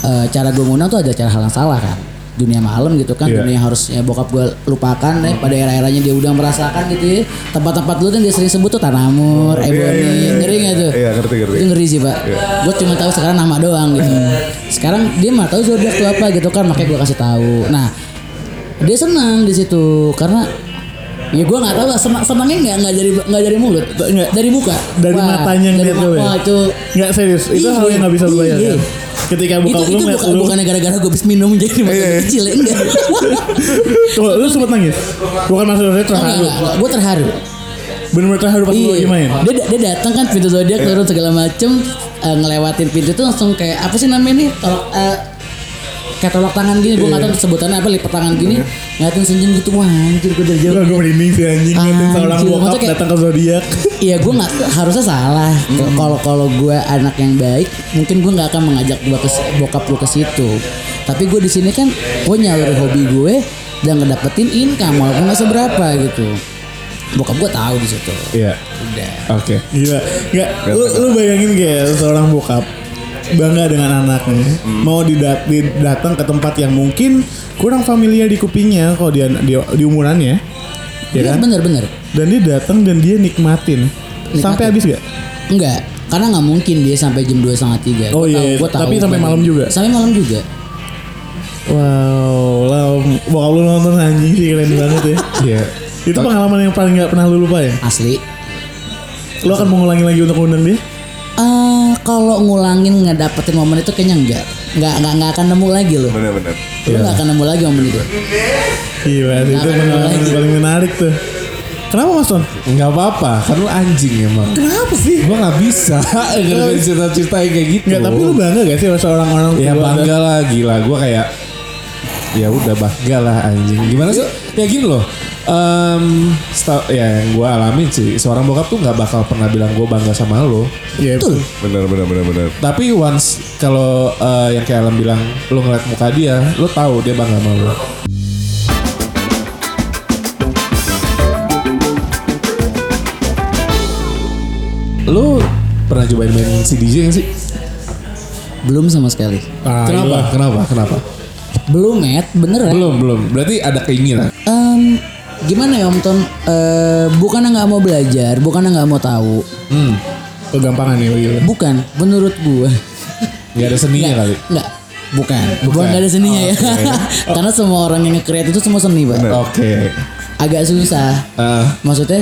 S4: eh, cara gue ngundang tuh ada cara hal yang salah kan dunia malam gitu kan
S1: Iya.
S4: dunia yang harus ya, bokap gue lupakan ya pada era-eranya dia udah merasakan gitu ya tempat-tempat dulu kan dia sering sebut tuh Tanamur,
S3: Iya,
S4: Ebony,
S3: iya, iya.
S4: ngeri nggak tuh?
S3: Iya, ngerti, ngerti.
S4: Itu ngeri sih pak. Gue cuma tahu sekarang nama doang gitu. Sekarang dia mah tahu zodiak itu apa gitu kan, makanya gue kasih tahu. Nah dia senang di situ karena ya gue nggak tahu lah senang senangnya nggak nggak dari nggak dari mulut
S2: Nggak.
S4: dari muka
S2: Dari
S4: Wah,
S2: matanya
S4: dari
S2: ngeliat lu ya?
S4: wah, itu
S2: Nggak serius. Itu
S4: Iya,
S2: hal yang nggak bisa lu
S4: iya.
S2: bayangkan. Ketika
S4: itu
S2: bokap lu
S4: itu
S2: ngeliat
S4: bukan,
S2: lu.
S4: bukannya gara-gara gue habis minum jadi
S3: Iya, iya.
S4: kecil ya enggak
S2: Tuh, lu sempet nangis. Bukan maksudnya terharu.
S4: gue terharu
S2: Bener-bener terharu pas lu
S4: Iya,
S2: lagi main.
S4: dia dia datang kan pintu zodiak turun segala macem eh, ngelewatin pintu itu langsung kayak apa sih namanya nih tolak eh, kayak tolak tangan gini gue nggak tahu sebutannya apa lipat tangan gini ngeliatin senyum gitu wah anjir gue dari jauh
S2: Gue merinding sih anjing ngeliatin seorang bokap datang ke zodiak.
S4: Iya gue nggak harusnya salah. Kalau kalau gue anak yang baik, mungkin gue nggak akan mengajak gua ke bokap gue ke situ. Tapi gue di sini kan punya hobi gue dan ngedapetin income walaupun nggak seberapa gitu. Bokap gue tahu di situ.
S1: Iya.
S4: Udah.
S1: Oke.
S2: Gila. Enggak, lu, lu bayangin kayak seorang bokap bangga dengan anaknya mau didat di- datang ke tempat yang mungkin kurang familiar di kupingnya kalau dia di, di umurannya ya
S4: Iya
S2: kan
S4: bener-bener.
S2: dan dia datang dan dia nikmatin, sampai habis gak?
S4: Enggak. Karena nggak mungkin dia sampai jam dua setengah tiga.
S2: Oh iya,
S4: tahu,
S2: tapi sampai malam juga?
S4: Sampai malam juga.
S2: Wow, lah bokap lu nonton anjing sih keren banget ya.
S1: Iya.
S2: Itu pengalaman yang paling gak pernah lu lupa ya?
S4: Asli.
S2: Lu akan mengulangi lagi untuk undang dia?
S4: Kalau ngulangin ngedapetin momen itu kayaknya enggak. Enggak enggak enggak akan nemu lagi loh.
S3: Bener-bener.
S4: Lu nggak akan nemu lagi momen itu.
S2: Iya, itu yang paling menarik tuh. Kenapa Mas Ton?
S1: Enggak apa-apa, kan lu anjing emang.
S2: Kenapa sih?
S1: Gua nggak bisa ngerjain cerita-cerita yang kayak gitu.
S2: Enggak, tapi lu bangga gak sih sama seorang orang
S1: Ya bangga lah gila Gue kayak Ya udah bangga lah anjing Gimana sih Ya gini loh Seta- ya yang gue alamin sih Seorang bokap tuh gak bakal pernah bilang gue bangga sama lo
S2: Iya,
S4: Betul.
S3: Bener, bener, bener, bener.
S1: Tapi once Kalau eh, yang kayak Alam bilang Lo ngeliat muka dia Lo tahu dia bangga sama lo Lo pernah cobain main CDJ gak sih?
S4: Belum sama sekali.
S2: Ah,
S1: Kenapa?
S2: iya.
S1: Kenapa? Kenapa?
S4: Belum, Matt. Bener ya?
S1: Belum, belum. Berarti ada keinginan.
S4: Em, gimana ya Om Ton? Eh, bukannya nggak mau belajar, bukannya nggak mau tahu.
S1: Hmm.
S2: Kegampangan ya iya.
S4: Bukan, menurut gua.
S1: Gak ada seninya kali.
S4: Nggak. Bukan.
S1: Bukan.
S4: Bukan nggak ada seninya ya. Karena semua orang yang nge-create itu semua seni, Pak.
S1: Oke.
S4: Agak susah.
S1: Eh,
S4: Maksudnya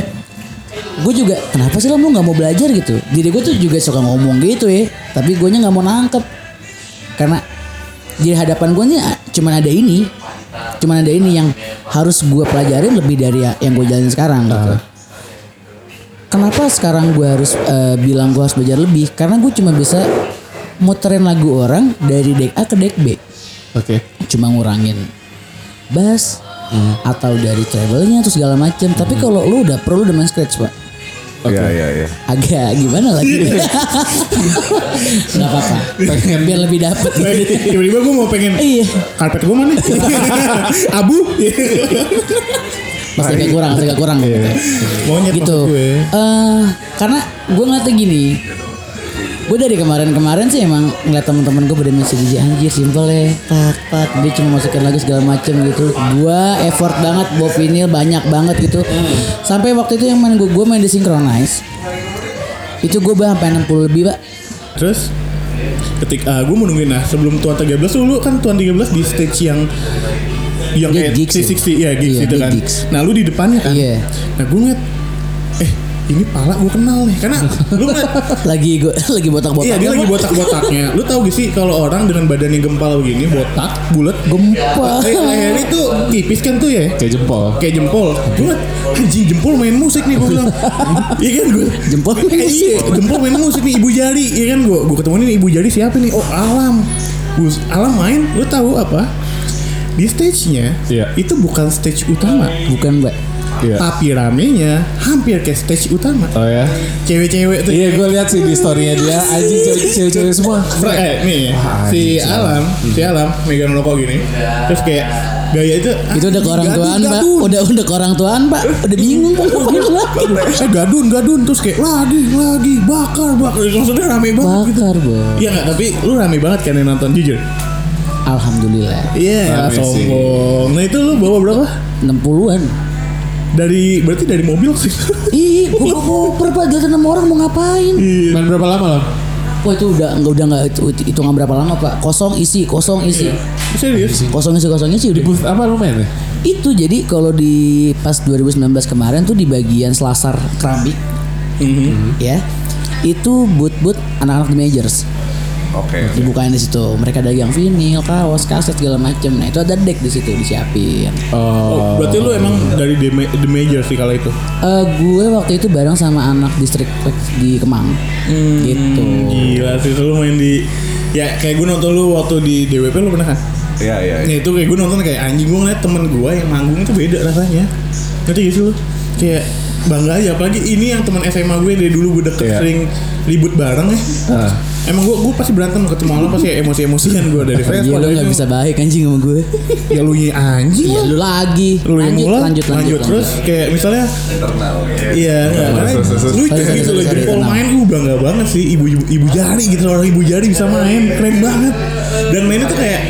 S4: gue juga kenapa sih lo lu nggak mau belajar gitu jadi gue tuh juga suka ngomong gitu ya tapi gue nggak mau nangkep karena di hadapan gue nih ah, cuman ada ini cuman ada ini yang harus gue pelajarin lebih dari ya- yang gue jalanin sekarang gitu. Kenapa sekarang gue harus eh, bilang gue harus belajar lebih? Karena gue cuma bisa muterin lagu orang dari deck A ke deck B.
S1: Oke.
S4: cuma ngurangin bass atau dari travelnya atau segala macam tapi kalau lu udah perlu udah main scratch pak
S3: Iya, iya, iya.
S4: agak gimana lagi nggak apa-apa
S1: Pengen-
S4: biar lebih dapet
S2: Tiba-tiba gue mau pengen
S4: iya
S2: karpet gue mana? Abu.
S4: masih agak kurang masih agak kurang gitu,
S2: Monyet
S4: gitu.
S2: gue.
S4: Eh, karena gue ngeliatnya gini gue dari kemarin-kemarin sih emang ngeliat teman-teman gue pada masih DJ anjir simple ya tak tak dia cuma masukin lagu segala macem gitu gue effort banget bawa vinyl banyak banget gitu sampai waktu itu yang main gue gue main di synchronize itu gue sampai 60 lebih pak
S2: Terus ketika gue mau nungguin nah sebelum tuan 13 tuh lu kan tuan 13 di stage yang yang kayak
S4: gigs ya?
S2: 360 ya gigs
S4: Iya,
S2: itu
S4: dia
S2: kan.
S4: gigs.
S2: Nah lu di depannya kan.
S4: Iya.
S2: Nah gue ngeliat eh ini pala gue kenal nih karena lu ngeliat
S4: lagi gue lagi botak-botak
S2: Iya dia lagi botak-botaknya. Lu tahu gak sih kalau orang dengan badan yang gempal begini, botak, bulat,
S4: Gempal.
S2: Eh, lehernya tuh tipis kan tuh ya.
S1: Kayak jempol.
S2: Kayak jempol. Gue ngeliat, anjing jempol main musik nih gue bilang. Iya kan gue.
S4: Jempol main
S2: Eh,
S4: musik.
S2: Iya, jempol main musik nih Ibu Jari. Iya kan gue. Gue ketemu nih Ibu Jari siapa nih? Oh Alam. Gus Alam main. Lu tahu apa? Di stage-nya
S1: Iya.
S2: itu bukan stage utama.
S4: bukan mbak
S1: Iya.
S2: Tapi ramenya hampir kayak stage utama.
S1: Oh ya.
S2: Cewek-cewek tuh
S1: Iya gue lihat sih di storynya dia anjing cewek- cewek-cewek semua.
S2: Fra- eh, nih
S1: Wah,
S2: si
S1: anjing.
S2: Alam, si Alam megang rokok gini. Terus kayak gaya itu
S4: itu udah ke orang
S2: gadun,
S4: tuaan pak udah udah ke orang tuaan pak udah bingung pak
S2: Eh gadun gadun terus kayak lagi lagi bakar bakar maksudnya rame banget gitu.
S4: bakar bos
S2: Iya nggak tapi lu rame banget kan yang nonton jujur.
S4: alhamdulillah
S2: Iya
S1: sih.
S2: sombong. Nah itu lu bawa berapa?
S4: 60-an
S2: Dari berarti dari mobil sih.
S4: Ih, gua koper pak sama orang mau ngapain?
S2: Iya.
S1: Main berapa lama lo?
S4: Wah itu udah nggak udah nggak itu hitungan berapa lama pak? Kosong isi, kosong isi,
S2: Serius?
S4: kosong isi, kosong isi udah.
S1: Booth apa lu main ya?
S4: Itu jadi kalau di pas 2019 kemarin tuh di bagian selasar keramik, ya, itu boot-boot anak-anak di majors.
S3: Oke.
S4: dibukain di situ mereka dagang vinil kaos kaset segala macem nah itu ada deck di situ disiapin
S2: Oh, berarti lu emang dari the, ma- the major sih kalau itu.
S4: Eh, gue waktu itu bareng sama anak distrik di Kemang gitu
S2: Gila sih lu main di ya kayak gue nonton lu waktu di DWP lu pernah kan?
S3: Iya iya.
S2: Nah itu kayak gue nonton kayak anjing gue ngeliat temen gue yang manggung itu beda rasanya. Ngerti gak sih lu? Kayak bangga aja apalagi ini yang teman SMA gue dari dulu gue deket
S1: Iya.
S2: sering ribut bareng ya.
S1: Ah.
S2: Emang gue gue pasti berantem ketemu orang pasti emosi-emosian gue dari Facebook.
S4: Iya lu
S2: dari
S4: gak
S2: itu.
S4: bisa baik anjing sama gue.
S2: Ya lu nya anjing lah.
S4: lu lagi.
S2: Lu yang
S4: lanjut,
S2: mulai,
S4: lanjut, lanjut,
S2: terus kayak misalnya. Iya, karena
S3: terus.
S2: lucu gitu loh jempol main gue bangga banget sih ibu ibu ibu jari gitu orang ibu jari bisa main keren banget dan mainnya tuh kayak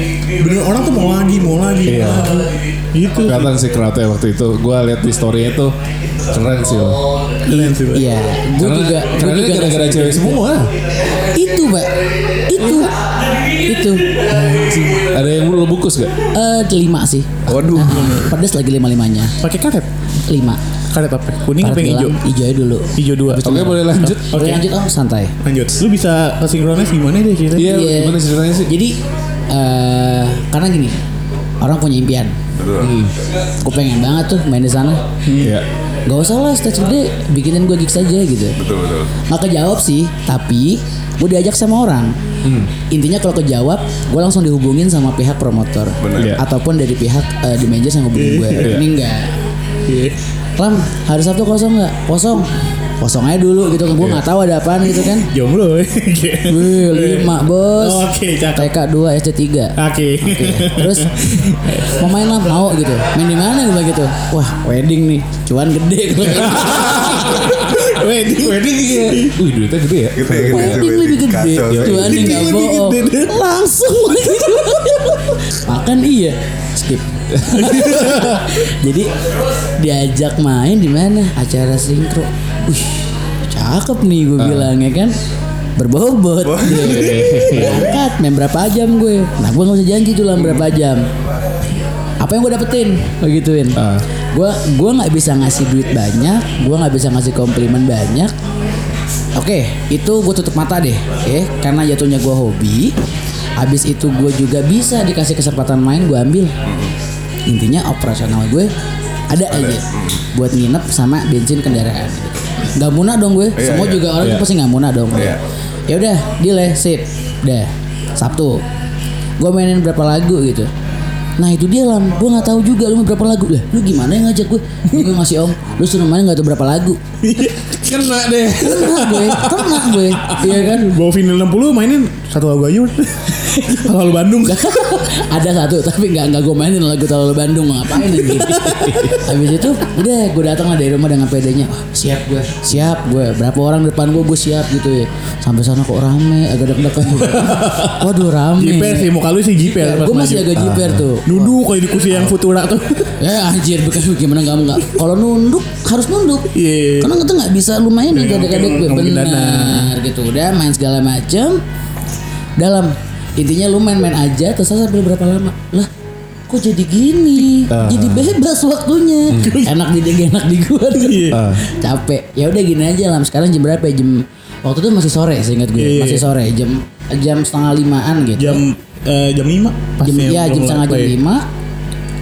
S2: bener orang tuh mau lagi mau lagi
S1: Iya.
S2: gitu sih.
S1: Kelihatan sih crowdnya waktu itu. Gue lihat di story-nya tuh keren sih loh.
S2: keren sih.
S4: Iya, gue
S1: Karena
S4: juga, gue
S1: karena
S4: juga
S1: gara-gara cewek semua.
S4: Itu, Mbak. Itu. Itu.
S1: Ada yang lo bungkus gak?
S4: Eh, lima sih.
S3: Waduh.
S4: Pedas lagi lima-limanya.
S2: pakai karet
S4: Lima.
S2: karet apa kuning apa yang hijau
S4: hijau aja dulu.
S2: hijau dua
S1: Oke boleh lanjut.
S4: Oke. lanjut om santai.
S2: lanjut lu bisa sinkronis gimana deh ceritanya
S1: Iya,
S4: Iya.
S1: gimana ceritanya sih?
S4: Jadi eh karena gini, orang punya impian.
S3: Betul.
S4: Gue pengen banget tuh main di sana.
S1: Iya.
S4: Gak usah lah stage gede, bikinin gue gigs aja gitu.
S3: Betul betul.
S4: Nggak kejawab sih, tapi gue diajak sama orang. Intinya kalau kejawab, gue langsung dihubungin sama pihak promotor.
S3: Benar.
S1: Iya.
S4: Ataupun dari pihak eh, di meja yang hubungin gue.
S1: Iya.
S4: Ini enggak.
S2: Iya.
S4: Lam, hari Sabtu kosong nggak? Kosong. Kosong aja dulu gitu. Gue nggak tahu ada apaan gitu kan.
S2: jomblo
S4: Wih, lima bos.
S2: Oke, cakep.
S4: TK 2 SD 3
S2: oke
S4: Oke, terus mau main lah mau gitu. Main di mana gue gitu. Wah, wedding nih. Cuan gede
S2: wedding wedding
S1: Wih duitnya gede ya.
S3: Gede gede
S4: wedding lebih gede. Cuan nih nggak
S2: Lebih
S4: bohong.
S2: gede.
S4: Langsung Makan iya. Skip. Jadi diajak main di mana? Acara sinkro. Wih, cakep nih gue bilang ya kan. Berbobot. Berangkat main berapa jam gue. Nah gue gak usah janji tuh lah berapa jam. Apa yang gue dapetin? Begituin.
S1: Ah.
S4: Gue gue nggak bisa ngasih duit banyak. Gue nggak bisa ngasih komplimen banyak. Oke, itu gue tutup mata deh, ya, karena jatuhnya gue hobi. Habis itu gue juga bisa dikasih kesempatan main, gue ambil. Intinya operasional gue ada aja buat nginep sama bensin kendaraan. Gak muna dong gue,
S3: Iya,
S4: semua
S3: iya.
S4: juga orang
S1: Iya.
S4: pasti gak muna dong.
S3: Iya.
S4: Ya udah, deal ya, sip, dah. Sabtu, gue mainin berapa lagu gitu. Nah itu dia lam, gue nggak tahu juga lu mau berapa lagu. Lah. Lu gimana yang ngajak gue? gue ngasih om, lu suruh main nggak tahu berapa lagu.
S1: Kena deh.
S4: Kena gue, kena gue, iya kan?
S2: bawa vinyl 60 mainin satu lagu aja udah. lalu Bandung.
S4: Ada satu tapi nggak nggak gue mainin lagu terlalu Bandung. Ngapain gitu habis itu udah gue datang lah dari rumah dengan pedenya. Siap gue siap gue berapa orang depan gue gue siap gitu ya. Sampai sana kok rame agak deg-degan. Waduh rame.
S2: Jiper sih muka lu sih jiper.
S4: Gue masih agak jiper tuh
S2: Nunduk kayak di kursi yang Futura tuh.
S4: ya anjir bukan gimana kamu nggak kalau nunduk harus nunduk.
S2: Iya.
S4: karena itu nggak bisa lu main kadek-kadek gue
S2: nggak mungkin
S4: benar gitu. Udah main segala macem. Dalam intinya lu main-main aja terus sampai berapa lama? Lah kok jadi gini?
S2: Ah.
S4: jadi bebas waktunya. Enak di dia enak di gua tuh.
S2: Iya.
S4: capek. Ya udah gini aja lah sekarang jam berapa ya? Jam waktu itu masih sore seingat gue
S2: iya,
S4: masih sore jam jam setengah limaan gitu.
S2: Jam eh, jam 5
S4: jam ya jam setengah jam lima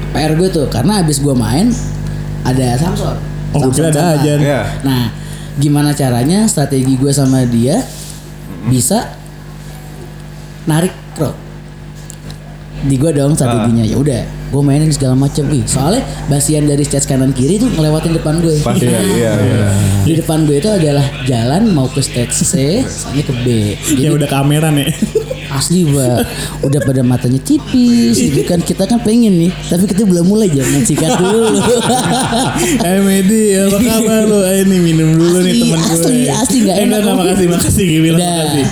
S4: PR gue tuh karena abis gue main ada Samsung
S2: Oh, kira ada ajan.
S3: Iya.
S4: nah gimana caranya strategi gue sama dia bisa narik crowd di gue dong strateginya
S3: Ah.
S4: ya udah gue mainin segala macam ih soalnya basian dari stage kanan kiri tuh ngelewatin depan gue
S3: Pasti iya iya.
S4: di depan gue itu adalah jalan mau ke stage C soalnya ke B jadi
S2: Ya udah kameran ya.
S4: Asli mbak Udah pada matanya tipis gitu kan Kita kan pengen nih Tapi kita belum mulai Jangan sikat dulu
S2: Eh Medi, apa kabar lu? Eh ini minum dulu nih
S4: Asli,
S2: temen gue.
S4: asli, asli, nggak
S2: Eh,
S4: enak.
S2: enggak, makasih, makasih. Gue bilang
S4: Udah
S2: makasih.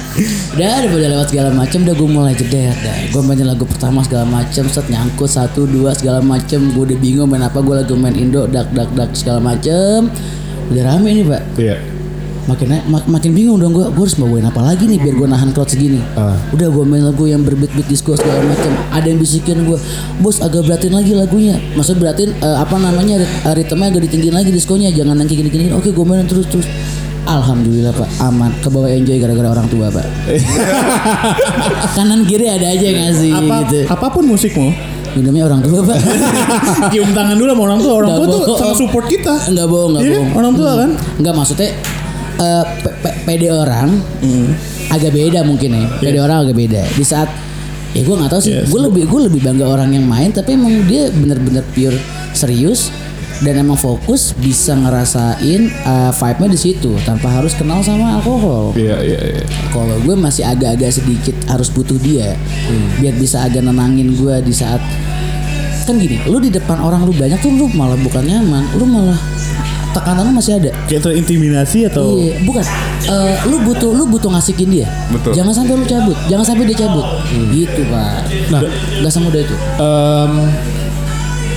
S4: Udah udah lewat segala macam Udah gue mulai jeder dah Gue mainin lagu pertama segala macam Set nyangkut Satu dua segala macam Gue udah bingung main apa Gue lagu main Indo Dak dak dak segala macam Udah rame nih pak
S1: Iya.
S4: Makin mak- makin bingung dong gue gue harus bawain apa lagi nih biar gue nahan crowd segini.
S1: Ah.
S4: udah gue main lagu yang berbit-bit disco segala macam ada yang bisikin gue bos agak beratin lagi lagunya. Maksud beratin eh, apa namanya rit- eh, ritmenya agak ditinggiin lagi diskonya. Jangan yang kayak gini-gini. Oke gue mainin terus terus. Alhamdulillah pak. Aman. Ke bawah enjoy gara-gara orang tua pak. Kanan kiri ada aja yang ngasih
S2: Apa,
S4: gitu?
S2: apa pun musikmu,
S4: minumnya orang tua pak.
S2: Cium tangan dulu sama orang tua. Orang
S4: Nggak
S2: tua tuh
S4: bohong.
S2: sama support kita.
S4: Enggak bohong, enggak
S2: Iya
S4: bohong.
S2: Orang tua kan?
S4: Enggak maksudnya eh, pe- pe- PD orang
S2: Hmm.
S4: agak beda mungkin ya. PD orang agak beda. Di saat ya gue nggak tahu sih
S2: Yes.
S4: gue lebih gue lebih bangga orang yang main tapi emang dia bener-bener pure serius dan emang fokus bisa ngerasain uh, vibe-nya di situ tanpa harus kenal sama alkohol
S1: Iya iya iya.
S4: kalau gue masih agak-agak sedikit harus butuh dia biar bisa agak nenangin gue di saat kan gini lu di depan orang lu banyak tuh lu malah bukan nyaman lu malah tekanan lu masih ada
S2: Kayak terintimidasi atau
S4: Iya, bukan. Eh, lu butuh lu butuh ngasihin dia.
S3: Betul.
S4: Jangan sampai lu cabut, jangan sampai dia cabut. Gitu, Pak. Nah, nggak semudah itu.
S1: Em,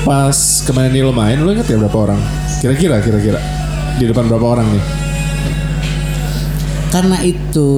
S1: pas kemarin nih lo main, lo inget ya berapa orang? Kira-kira, kira-kira di depan berapa orang nih?
S4: Karena itu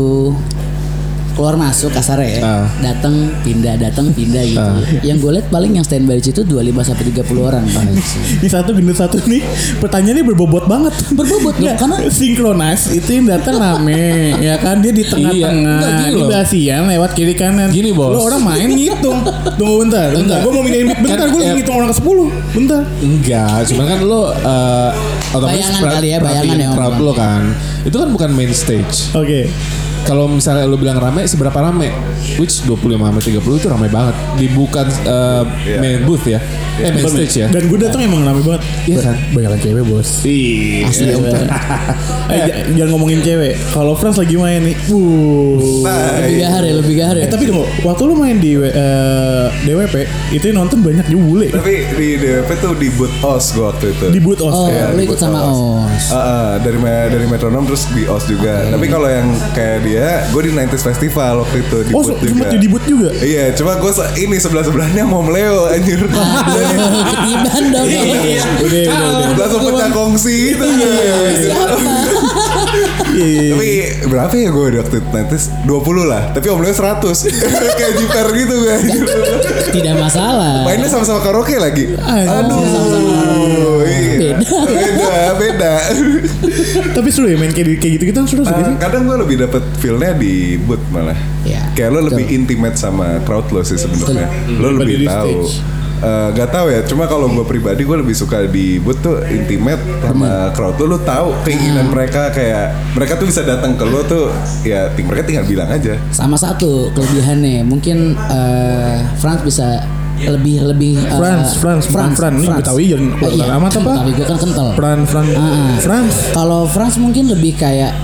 S4: keluar masuk kasar ya.
S1: Ah.
S4: Datang pindah, datang pindah gitu. Yang gue lihat paling yang standby di situ 25 sampai 30 orang paling
S2: ini satu gendut satu nih pertanyaannya berbobot banget
S4: Berbobot dong,
S2: Nggak,
S4: karena-
S2: sinkronis itu yang datang rame ya kan dia di tengah-tengah
S1: gini
S2: di basian lewat kiri kanan
S1: Gini, Bos.
S2: lo orang main ngitung tunggu bentar bentar gue mau mindahin mic bentar gue
S1: Kan, ya-
S2: ngitung orang ke 10 bentar
S1: Enggak, cuman kan lo eh otomatis
S4: Bayangan kali ya, bayangan ya,
S1: crowd
S4: Om.
S1: lo kan. Itu kan bukan main stage.
S2: oke
S1: Kalau misalnya lo bilang rame, seberapa rame? Which 25 sampai 30 itu rame banget. Di bukan eh, main booth ya. Eh main stage ya.
S2: dan gue datang emang rame banget
S1: Iya kan?
S2: banyak cewek bos
S1: Iya.
S4: Asli om.
S2: eh, j- jangan ngomongin cewek kalau Frans lagi main nih wuh
S3: Nah,
S4: Lebih gahar ya, lebih gahar ya.
S2: Eh tapi tunggu, waktu lu main di eh, DWP itu yang nonton banyak juga bule.
S3: Tapi di DWP tuh di boot OS gue waktu itu.
S2: Di boot os.
S4: Oh,
S3: Iya,
S4: lu
S3: di
S4: ikut sama
S3: OS.
S4: OS.
S3: Ah, ah, dari dari metronom terus di OS juga. Tapi kalau yang kayak dia, gue di 90s Festival waktu itu di
S2: Oh, so-
S3: juga.
S2: di boot juga.
S3: Iya, cuma gue se- ini sebelah sebelahnya mau Leo anjir.
S4: Aduh, ketiban dong.
S2: Iya, udah, udah.
S3: Langsung pecah kongsi gitu. Tapi berapa ya gue waktu itu 90s? 20 lah. Tapi Om Leo 100. kayak jiper gitu gue.
S4: Tidak masalah.
S3: Mainnya sama-sama karaoke lagi. Aduh, iya.
S4: Beda.
S3: Beda, beda.
S2: Tapi seru ya main kayak gitu gitu seru sih.
S3: Uh, kadang gue lebih dapet feel-nya di boot malah.
S4: Ya,
S3: Kayak lo lebih intimate sama crowd lo sih sebenarnya. Lo lebih tahu.
S2: stage.
S3: Eh, gak tahu ya, cuma kalau gue pribadi gue lebih suka di boot tuh intimate sama crowd lo, lo tahu keinginan
S4: Hmm.
S3: mereka kayak mereka tuh bisa datang ke lo tuh ya ting mereka tinggal bilang aja.
S4: Sama satu kelebihannya, mungkin eh, Frans bisa lebih lebih eh,
S2: Frans, Frans, bukan Fran. Ini Betawi
S4: Oh,
S2: keluar
S4: iya.
S2: amat apa?
S4: Betawi gue kan kental.
S2: Fran, Fran,
S4: Ah, ah.
S2: Frans.
S4: Kalau Frans mungkin lebih kayak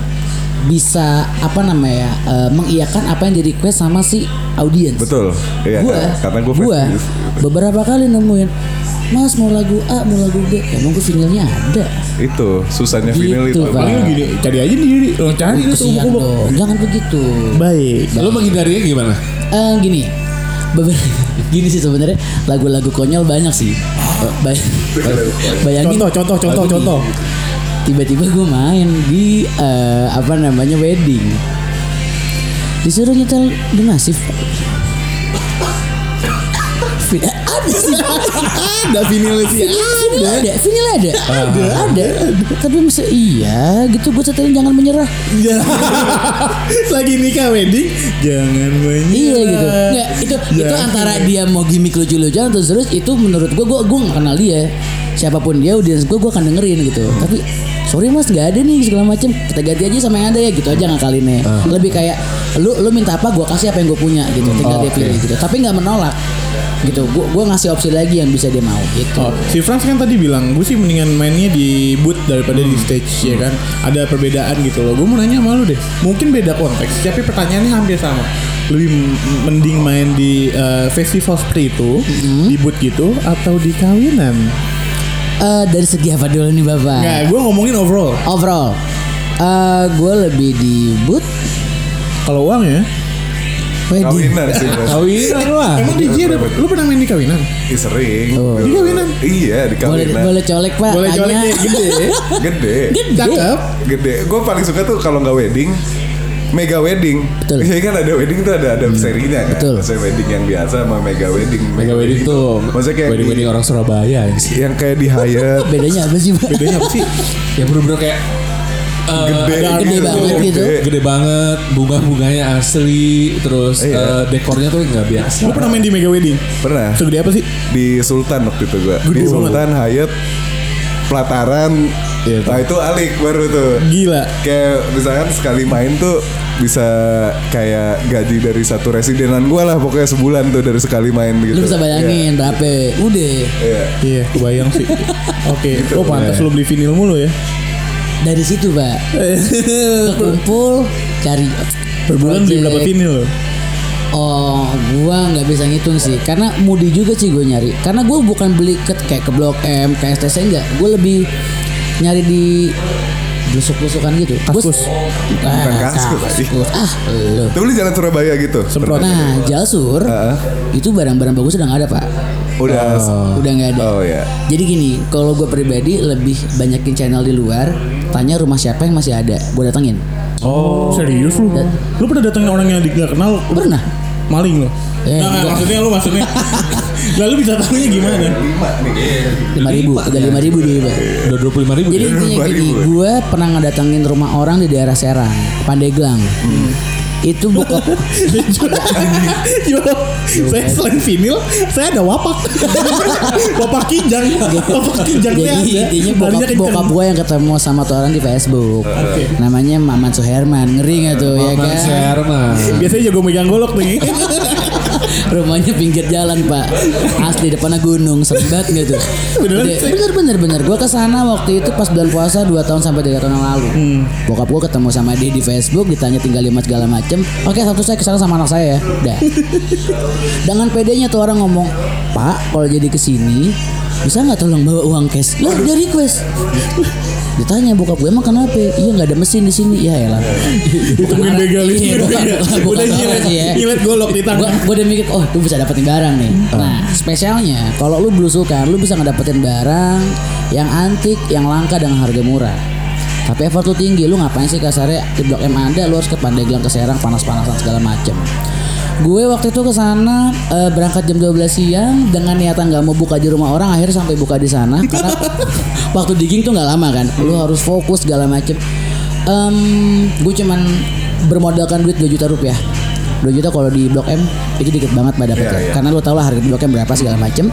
S4: bisa apa namanya eh, mengiyakan apa yang di request sama si audiens.
S3: Betul. Iya,
S4: gua,
S3: karena gue
S4: gua beberapa kali nemuin Mas mau lagu A, mau lagu B, emang gue vinilnya ada.
S3: itu susahnya vinyl
S4: Gitu,
S3: itu.
S4: Pak.
S2: Paling gini, cari aja diri. Lo cari itu tuh.
S4: dong, jangan begitu.
S2: Baik.
S1: Lo menghindarinya gimana?
S4: Eh gini, beberapa gini sih sebenarnya lagu-lagu konyol banyak sih. Eh, bay- bayangin.
S2: Contoh, contoh, contoh, contoh.
S4: nih. Tiba-tiba gue main di eh, apa namanya wedding. Disuruh nyetel The Massive. Ada sih.
S2: Ada vinil sih.
S4: Vinil ada, vinil ada, ada, ada. Tapi masa iya gitu gue setelin jangan menyerah.
S2: Ya. Lagi nikah wedding, jangan menyerah.
S4: Iya gitu. Nggak, itu itu
S2: Jangan.
S4: antara dia mau gimmick lucu-lucuan terus terus itu menurut gue gue gue kenal dia. Siapa pun dia audiens gue gue akan dengerin gitu. Tapi sorry mas nggak ada nih segala macem kita ganti aja sama yang ada ya gitu aja ngakalinnya. Lebih kayak lu lu minta apa gue kasih apa yang gue punya gitu. Tinggal dia pilih gitu. Tapi nggak menolak gitu. Gue gue ngasih opsi lagi yang bisa dia mau gitu.
S2: Oh, si Frans kan tadi bilang gue sih mendingan mainnya di booth daripada di stage ya kan. Ada perbedaan gitu loh. Gue mau nanya sama lu deh. Mungkin beda konteks, tapi pertanyaannya hampir sama. Lebih mending main di eh, festival seperti itu di booth gitu atau di kawinan?
S4: Eh, dari segi apa dulu nih bapak?
S2: Nggak, gue ngomongin overall.
S4: Overall, eh gue lebih di boot
S2: Kalau uang ya.
S4: wedding.
S3: Kawinan sih. Bos.
S1: Kawinan lah.
S2: Emang DJ ada, lu pernah main di kawinan?
S3: Ih, sering.
S4: Oh.
S2: Di kawinan?
S3: Iya, di
S4: Boleh
S3: kawinan.
S4: boleh colek pak.
S2: Boleh colek deh, gede.
S3: Gede.
S2: Cakep.
S3: Gede. Gue paling suka tuh kalau nggak wedding, mega wedding.
S4: Betul.
S3: Iya kan ada wedding tuh ada ada serinya kan.
S4: Betul.
S3: Maksudnya wedding yang biasa sama mega wedding.
S1: Mega wedding tuh
S3: Maksudnya kayak
S1: wedding wedding
S3: di-
S1: orang Surabaya ya sih.
S3: yang kayak di Hyatt
S4: Bedanya apa sih?
S2: Bedanya apa sih?
S1: Yang bener-bener kayak eh,
S3: gede,
S4: gede banget gitu.
S1: gede banget, bunga-bunganya asli, terus
S3: Iya.
S1: eh, dekornya tuh nggak biasa.
S2: Lu pernah main di Mega Wedding?
S3: Pernah.
S2: Segede apa sih?
S3: Di Sultan waktu itu gue. Di
S2: Gede
S3: Sultan Hyatt Pelataran.
S1: Iya,
S3: nah itu alik baru tuh.
S2: Gila.
S3: Kayak misalkan sekali main tuh bisa kayak gaji dari satu residenan gue lah pokoknya sebulan tuh dari sekali main gitu.
S4: Lu bisa bayangin berapa? Udah.
S3: Iya.
S2: Iya, kebayang sih. Oke, oh pantas lu beli vinil mulu ya.
S4: Dari situ, Pak. Kekumpul cari
S2: Per bulan beli berapa vinil lo?
S4: Oh, gua nggak bisa ngitung sih, karena mudi juga sih gue nyari. Karena gue bukan beli ke kayak ke Blok M, ke STC enggak. Gue lebih nyari di blusuk-blusukan gitu.
S2: Kaskus.
S4: Ah,
S3: Bukan kaskus, tadi.
S4: kaskus. Ah, lu.
S3: Tuh lu jalan Surabaya gitu.
S2: Semprot.
S4: Nah, Jalsur
S3: Heeh.
S4: itu barang-barang bagus udah nggak ada pak.
S3: Udah.
S4: Udah nggak ada.
S3: Oh ya.
S4: Jadi gini, kalau gue pribadi lebih banyakin channel di luar, tanya rumah siapa yang masih ada, gue datengin.
S2: Oh, serius lu? Lu pernah datengin orang yang nggak kenal? lu
S4: Pernah.
S2: Maling lo?
S4: Eh,
S2: nah, maksudnya lu maksudnya. Lalu bisa tahunya gimana?
S3: Lima nih.
S4: lima ribu, udah lima ribu dia pak.
S1: Udah dua puluh lima ribu.
S4: Jadi
S1: ya?
S4: intinya gini, gue pernah ngedatengin rumah orang di daerah Serang, Pandeglang. Itu bokap
S2: Yo, saya selain vinil, saya ada wapak. wapak kijang. wapak kijang saya
S4: Jadi
S2: ada.
S4: intinya bokap, bokap gue yang ketemu sama tuh orang di Facebook. Namanya Maman Suherman, ngeri gak tuh ya
S1: Maman
S4: kan?
S1: Sherman.
S2: Biasanya jago megang golok nih.
S4: Rumahnya pinggir jalan pak, asli depannya gunung, serem banget gitu.
S2: Sih?
S4: bener bener bener. Gue ke sana waktu itu pas bulan puasa 2 tahun sampai 3 tahun yang lalu.
S2: Hmm.
S4: Bokap gue ketemu sama dia di Facebook, ditanya tinggal lima segala macem. Oke satu saya ke sana sama anak saya ya, udah. Dengan pedenya tuh orang ngomong, Pak kalau jadi ke sini bisa nggak tolong bawa uang cash? Lah dia request. Ditanya bokap gue emang kenapa? Iya nggak ada mesin di sini. Ya elah.
S2: Bukan begal
S4: Iya,
S2: Udah nyilet, nyilet golok di tangan.
S4: Gue udah mikir, oh lu bisa dapetin barang nih. Nah, spesialnya kalau lu belusukan, lu bisa ngedapetin barang yang antik, yang langka dengan harga murah. Tapi effort lu tinggi, lu ngapain sih kasarnya di Blok M ada, lu harus ke Pandeglang ke Serang panas-panasan segala macem. Gue waktu itu ke sana eh, berangkat jam 12 siang dengan niatan nggak mau buka di rumah orang, akhirnya sampai buka di sana karena waktu digging tuh nggak lama kan. Lu harus fokus segala macem. Em, gue cuman bermodalkan duit 2 juta rupiah. 2 juta kalau di Blok M itu dikit banget pada dapetnya.
S3: Iya, iya.
S4: Karena lu tau lah harga di Blok M berapa segala macem.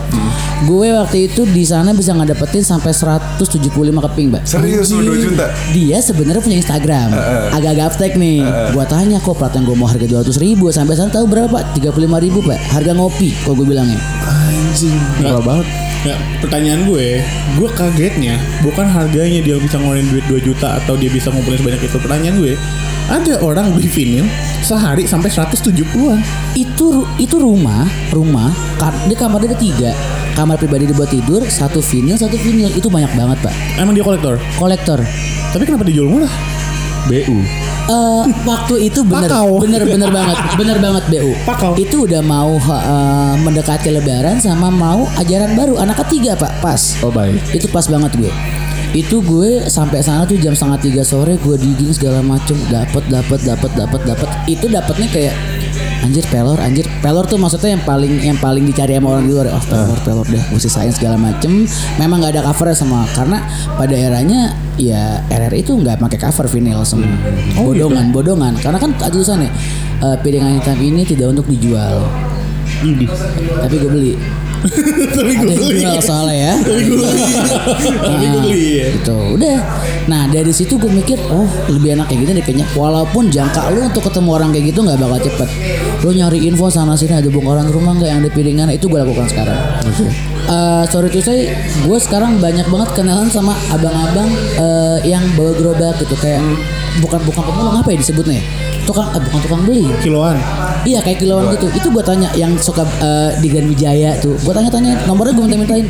S4: Gue waktu itu di sana bisa ngedapetin sampai 175 keping, Mbak.
S3: Serius lu 2 juta.
S4: Dia sebenarnya punya Instagram, agak gaptek nih. Gua tanya kok plat yang gue mau harga 200 ribu sampai sana tahu berapa pak? 35 ribu pak. Harga ngopi, kok gue bilangnya.
S1: Anjing. Murah banget.
S2: Ya, pertanyaan gue, gue kagetnya bukan harganya dia bisa ngeluarin duit 2 juta atau dia bisa ngumpulin sebanyak itu. Pertanyaan gue, ada orang beli vinil sehari sampai 170-an.
S4: Itu itu rumah, rumah, dia kamar dia ada tiga. Kamar pribadi dibuat tidur, satu vinil, satu vinil. Itu banyak banget pak.
S2: Emang dia kolektor.
S4: Kolektor.
S2: Tapi kenapa dijual murah?
S1: BU.
S4: Eh, waktu itu bener
S2: Pakau.
S4: bener bener banget bener banget bu
S2: Pakau.
S4: itu udah mau eh, mendekati lebaran sama mau ajaran baru anak ketiga pak pas
S1: Oh baik.
S4: itu pas banget gue itu gue sampai sana tuh jam setengah tiga sore gue digging segala macem dapat dapat dapat dapat dapat itu dapatnya kayak anjir pelor anjir. Pelor tuh maksudnya yang paling yang paling dicari sama orang di luar oh pelor pelor deh gue sisain segala macem. Memang nggak ada covernya semua karena pada eranya ya RRI itu nggak pakai cover vinyl semua bodongan bodongan. Karena kan ada tulisannya eh, piringan hitam ini tidak untuk dijual. Tapi gue beli
S2: Tapi gue beli.
S4: soalnya ya
S2: Tapi gue beli. Tapi gue beli ya.
S4: gitu udah nah dari situ gue mikir oh lebih enak kayak gini deh kayaknya walaupun jangka lu untuk ketemu orang kayak gitu nggak bakal cepet lu nyari info sana sini ada bongkaran rumah nggak yang ada piringan itu gue lakukan sekarang Eh, sorry tuh saya gue sekarang banyak banget kenalan sama abang-abang eh, yang bawa gerobak gitu kayak bukan bukan pemulung apa ya disebutnya ya? tukang eh, bukan tukang beli
S2: Kiloan.
S4: Iya kayak kilauan gitu. Itu gue tanya yang suka eh, di Grand Wijaya tuh. Gue tanya-tanya nomornya gue minta-mintain.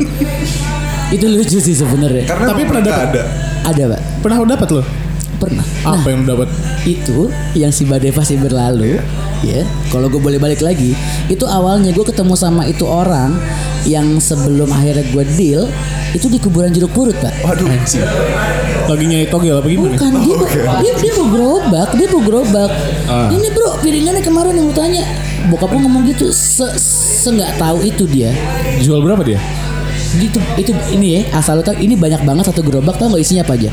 S4: itu lucu sih sebenarnya.
S3: Karena
S2: Tapi pernah dapat?
S3: ada.
S4: Ada pak.
S2: Pernah dapat lo?
S4: Pernah. Nah,
S2: Apa yang lo dapat?
S4: itu yang si badai pasti berlalu. Ya. Kalau gue boleh balik lagi, itu awalnya gue ketemu sama itu orang yang sebelum akhirnya gue deal itu di kuburan jeruk purut pak.
S3: Waduh.
S2: Lagi nyari togel apa gimana?
S4: Bukan dia, dia dia mau gerobak, dia mau gerobak.
S1: Ah.
S4: Ini bro, piringannya kemarin yang lu tanya. Bokap gue ngomong gitu, se, se nggak tahu itu dia.
S1: Jual berapa dia?
S4: Itu itu ini ya asal lu tahu ini banyak banget satu gerobak tau nggak isinya apa aja?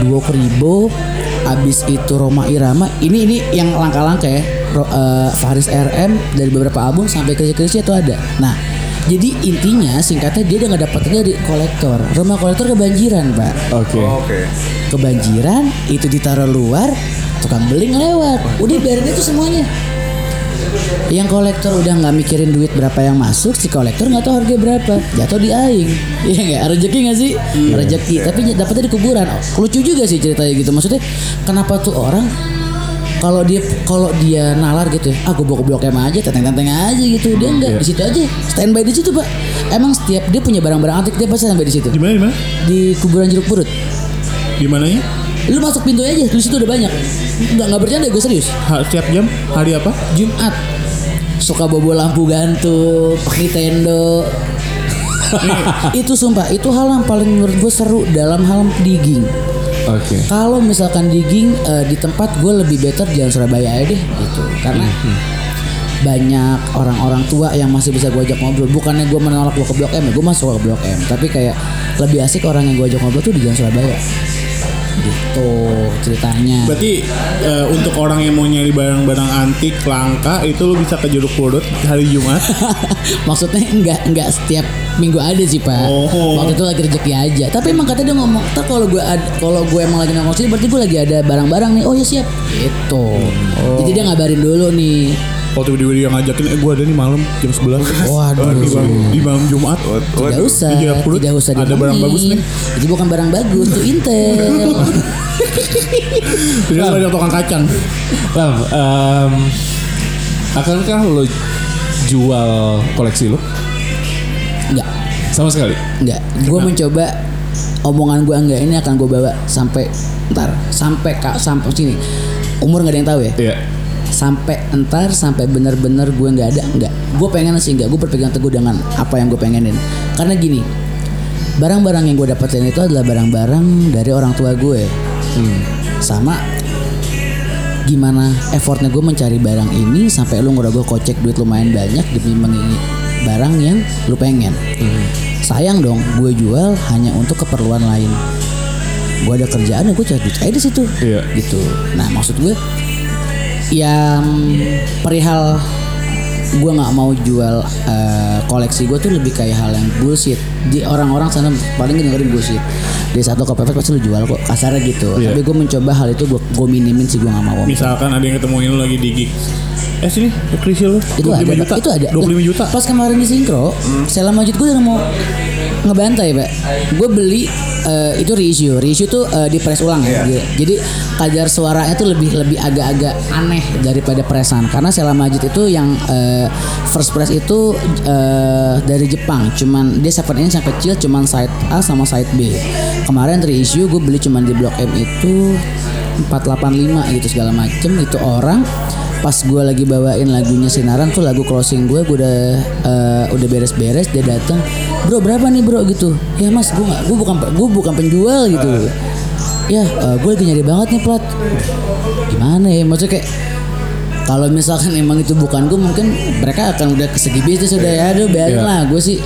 S4: Dua ribu abis itu Roma Irama. Ini ini yang langka-langka ya. Ro- eh, Faris RM dari beberapa album sampai ke itu ada. Nah jadi intinya singkatnya dia udah nggak dapetnya dari kolektor. Rumah kolektor kebanjiran pak.
S1: Oke.
S3: Oke.
S4: kebanjiran itu ditaruh luar tukang beling lewat udah biarin itu semuanya yang kolektor udah nggak mikirin duit berapa yang masuk si kolektor nggak tahu harga berapa. Jatuh di aing. Iya nggak? Rezeki nggak sih? Rezeki. Tapi dapetnya di kuburan. Lucu juga sih ceritanya gitu. Maksudnya kenapa tuh orang kalau dia kalau dia nalar gitu ya, ah bawa ke blok M aja tenteng-tenteng aja gitu. Dia enggak di situ aja. Standby di situ pak. Emang setiap dia punya barang-barang antik dia pasti standby di situ.
S2: Di mana di mana?
S4: di kuburan jeruk purut.
S2: Di mananya?
S4: Lu masuk pintu aja di situ udah banyak. Nggak nggak bercanda gue serius.
S2: Ha, setiap jam? Hari apa?
S4: Jumat. Suka bobo lampu gantung Nintendo itu sumpah itu hal yang paling menurut gue seru dalam hal digging.
S1: Oke.
S4: kalau misalkan digging eh, di tempat gue lebih better jalan Surabaya aja deh gitu. Karena banyak orang-orang tua yang masih bisa gue ajak ngobrol. Bukannya gue menolak gue ke blok M ya gue masuk ke blok M. Tapi kayak lebih asik orang yang gue ajak ngobrol tuh di jalan Surabaya gitu ceritanya
S2: Berarti eh, untuk orang yang mau nyari barang-barang antik langka itu lu bisa ke Jeruk Purut hari Jumat.
S4: Maksudnya enggak enggak setiap minggu ada sih pak.
S2: Oh.
S4: Waktu itu lagi rezeki aja. Tapi emang katanya dia ngomong, "Ntar kalau gue kalau gue emang lagi nongkrong sini berarti gue lagi ada barang-barang nih." Oh ya siap. Gitu. Jadi dia ngabarin dulu nih.
S2: Oh tiba-tiba dia ngajakin, eh gue ada nih malam jam 11
S4: Waduh.
S2: di, malam, di malam Jumat.
S4: Tidak usah,
S2: Di Jeruk Purut
S4: tidak usah
S2: ada barang bagus nih.
S4: Itu bukan barang bagus, itu Intel.
S2: Jadi ada tukang kacang.
S1: Lam, em, akankah lo jual koleksi lo?
S4: enggak,
S1: Sama sekali.
S4: enggak. Gue mencoba omongan gue enggak ini akan gue bawa sampai ntar sampai kak sampai sini. Umur nggak ada yang tahu ya.
S1: Iya.
S4: Sampai entar sampai bener-bener gue nggak ada nggak. Gue pengen sih nggak gue berpegang teguh dengan apa yang gue pengenin. Karena gini barang-barang yang gue dapetin itu adalah barang-barang dari orang tua gue. Sama gimana effortnya gue mencari barang ini sampai lu ngerogoh kocek duit lumayan banyak demi mengingi barang yang lu pengen. Sayang dong gue jual hanya untuk keperluan lain. Gue ada kerjaan ya gue cari duit aja di situ.
S1: Iya.
S4: gitu. Nah maksud gue yang perihal gue nggak mau jual eh, koleksi gue tuh lebih kayak hal yang bullshit di orang-orang sana paling dengerin bullshit di satu kepepet pasti lu jual kok kasarnya gitu
S1: Iya.
S4: tapi gue mencoba hal itu gue gue minimin sih gue nggak mau
S2: Misalkan ada yang ketemuin lu lagi di gig. Eh sini, Krisya lu.
S4: itu
S2: 25
S4: ada
S2: juta.
S4: itu ada.
S2: 25 juta.
S4: pas kemarin di sinkro Sela Majid gue udah mau ngebantai pak. Gue beli eh, itu reissue. Reissue tuh eh, di press ulang ya Dia- jadi kadar suaranya tuh lebih lebih agak-agak aneh daripada pressan. Karena Sela Majid itu yang eh, first press itu eh, dari Jepang. Cuman dia 7 inch yang kecil cuman side A sama side B. Kemarin reissue gue beli cuman di blok M itu 485 gitu segala macem. Itu orang pas gue lagi bawain lagunya sinaran tuh lagu closing gue gue udah eh, udah beres-beres dia datang bro berapa nih bro? gitu. Ya mas gue nggak gue bukan gue bukan penjual gitu. Ya gue lagi nyari banget nih plat. Gimana ya? Maksudnya kayak kalau misalkan emang itu bukan gue mungkin mereka akan udah kesegi bisnis udah ya aduh biarin
S1: Iya.
S4: lah gue sih.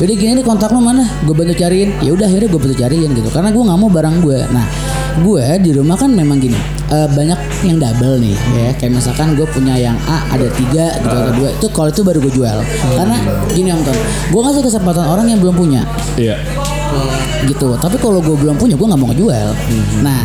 S4: Jadi gini nih kontak lo mana? Gue bantu cariin. Ya udah akhirnya gue bantu cariin gitu. Karena gue nggak mau barang gue nah gue di rumah kan memang gini eh, banyak yang double nih ya. Kayak misalkan gue punya yang A ada tiga gitu ada dua itu kalau itu baru gue jual. Karena gini om Tom gue ngasih kesempatan orang yang belum punya.
S1: Iya.
S4: Gitu. Tapi kalau gue belum punya gue nggak mau ngejual. Nah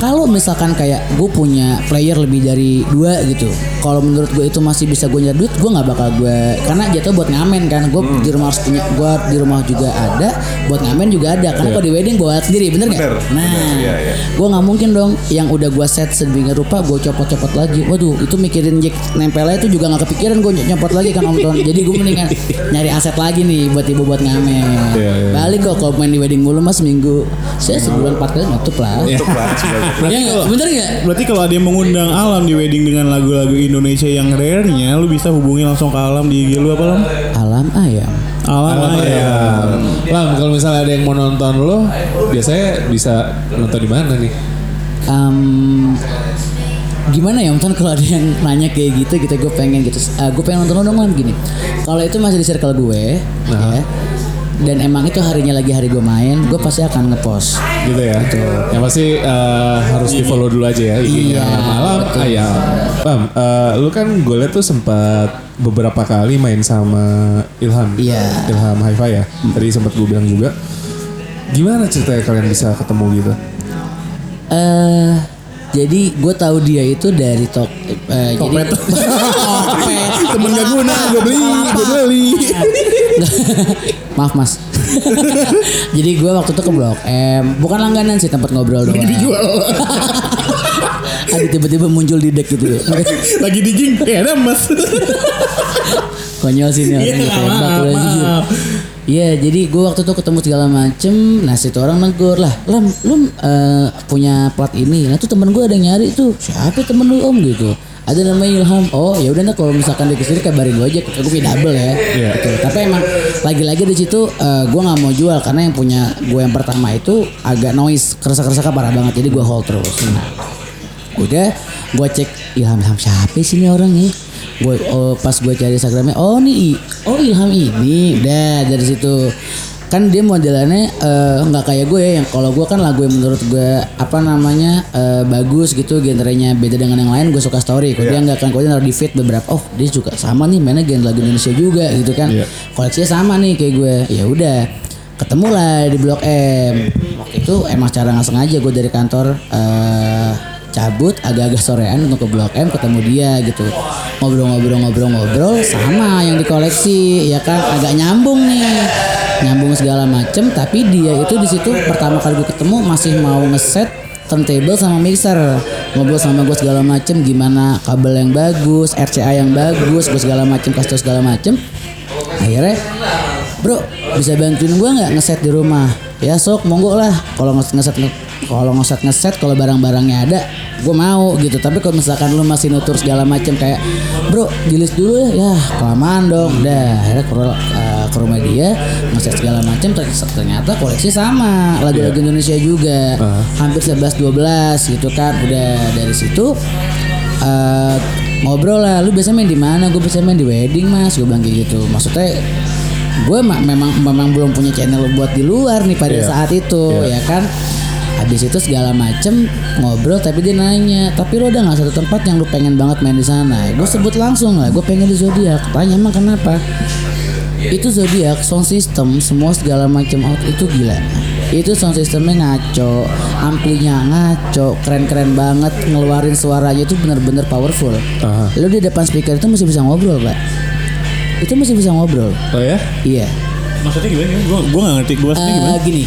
S4: kalau misalkan kayak gue punya player lebih dari dua gitu kalau menurut gue itu masih bisa gue nyari duit gue nggak bakal gue karena jatuh buat ngamen kan. Gue di rumah harus punya gue di rumah juga ada buat ngamen juga ada. Karena kalau di wedding gue sendiri bener nggak? Nah
S3: bener, iya, iya.
S4: gue nggak mungkin dong yang udah gue set sedemikian rupa gue copot-copot lagi. Waduh itu mikirin jack nempelnya itu juga nggak kepikiran gue nyopot lagi kan om Ton jadi gue mendingan nyari aset lagi nih buat ibu buat ngamen.
S1: Iya, iya.
S4: balik kok kalau main di wedding mulu mas minggu saya sebulan empat kali nutup lah
S3: Untuk lah sebenarnya.
S4: ya nggak? bener nggak
S2: Berarti kalau ada yang mengundang Alam di wedding dengan lagu-lagu Indonesia yang rare-nya, lu bisa hubungi langsung ke Alam di IG lu apa Lam?
S4: alam ayam
S2: Alam,
S1: Alam
S2: ayam.
S1: ayam. Lam, kalau misalnya ada yang mau nonton lo, biasanya bisa nonton di mana nih?
S4: Em, gimana ya Om Ton kalau ada yang nanya kayak gitu gitu gue pengen gitu gue pengen nonton lo dong gini kalau itu masih di circle gue
S1: Nah.
S4: ya dan emang itu harinya lagi hari gue main gue pasti akan ngepost
S1: Gitu ya. Yang pasti eh, harus di follow dulu aja ya. IG-nya
S4: Iya,
S1: malam
S4: betul.
S1: ayam. Bam, eh, lu kan gue liat tuh sempat beberapa kali main sama Ilham.
S4: Iya.
S1: Ilham Hi-Fi ya. Tadi sempat gue bilang juga. Gimana ceritanya kalian bisa ketemu gitu?
S4: eh Jadi gue tahu dia itu dari tok eh, jadi.
S2: Temen gak guna, gue beli, gue beli.
S4: Maaf mas. jadi gue waktu itu ke Blok M, bukan langganan sih tempat ngobrol doang.
S2: Dijual.
S4: Ada tiba-tiba muncul di deck gitu.
S2: Lagi di jing, kayak ada emas.
S4: Konyol sih nih orang
S2: Iya,
S4: ditembak
S2: maaf,
S4: udah jujur.
S2: maaf.
S4: Iya, jadi gue waktu itu ketemu segala macem. Nah, situ orang negur lah, lam, lu eh, punya plat ini. Nah, tuh temen gue ada yang nyari tuh. Siapa temen lu om gitu? Ada namanya Ilham. Oh, ya udah nah kalau misalkan dia ke sini kabarin gue aja. Gue punya double ya. Gitu. Tapi emang lagi-lagi di situ eh, gue nggak mau jual karena yang punya gue yang pertama itu agak noise, kerasa-kerasa parah banget. Jadi gue hold terus. Nah, udah gue cek Ilham Ilham siapa sih ini orang ya gue oh, pas gue cari Instagramnya oh nih oh Ilham ini. Udah dari situ. Kan dia modelannya eh, nggak kayak gue ya yang kalau gue kan lagu yang menurut gue apa namanya eh, bagus gitu genrenya beda dengan yang lain gue suka story. Kalau dia nggak kan kalau dia naruh di feed beberapa oh dia juga sama nih mainnya genre lagu Indonesia juga gitu kan.
S1: Iya.
S4: koleksinya sama nih kayak gue ya udah ketemu lah di blok M. Waktu itu emang cara nggak sengaja gue dari kantor eh, cabut agak-agak sorean untuk ke blok M ketemu dia gitu. Ngobrol-ngobrol-ngobrol-ngobrol sama yang dikoleksi ya kan? Agak nyambung nih. Nyambung segala macem tapi dia itu di situ pertama kali gue ketemu masih mau ngeset turntable sama mixer. Ngobrol sama gue segala macem gimana kabel yang bagus RCA yang bagus gue segala macem kasih segala macem. Akhirnya bro bisa bantuin gue nggak ngeset di rumah? Ya sok monggo lah. Kalau nges- ngeset kalau ngeset ngeset kalau barang-barangnya ada gue mau gitu. Tapi kalau misalkan lu masih nutur segala macem kayak bro dilis dulu ya. Ya kelamaan dong. Dah akhirnya ke, eh, ke rumah dia ngeset segala macem ter- ternyata koleksi sama. Lagu-lagu Indonesia juga. Hampir 11-12 gitu kan. Udah dari situ eh ngobrol lah. Lu biasa main di mana? Gue biasa main di wedding mas. Gue bilang kayak gitu. Maksudnya gue ma- memang memang belum punya channel buat di luar nih pada saat itu ya kan habis itu segala macem ngobrol tapi dia nanya tapi lo ada nggak satu tempat yang lu pengen banget main di sana gue sebut langsung lah gue pengen di zodiak tanya emang kenapa itu zodiak sound system semua segala macam out itu gila itu sound systemnya ngaco amplinya ngaco keren-keren banget ngeluarin suaranya itu bener-bener powerful
S1: Aha.
S4: lu di depan speaker itu masih bisa ngobrol pak itu masih bisa ngobrol
S1: Oh ya?
S4: iya
S2: Maksudnya gimana? Gue gue gak ngerti. Gue maksudnya
S4: Eh,
S2: gimana?
S4: gini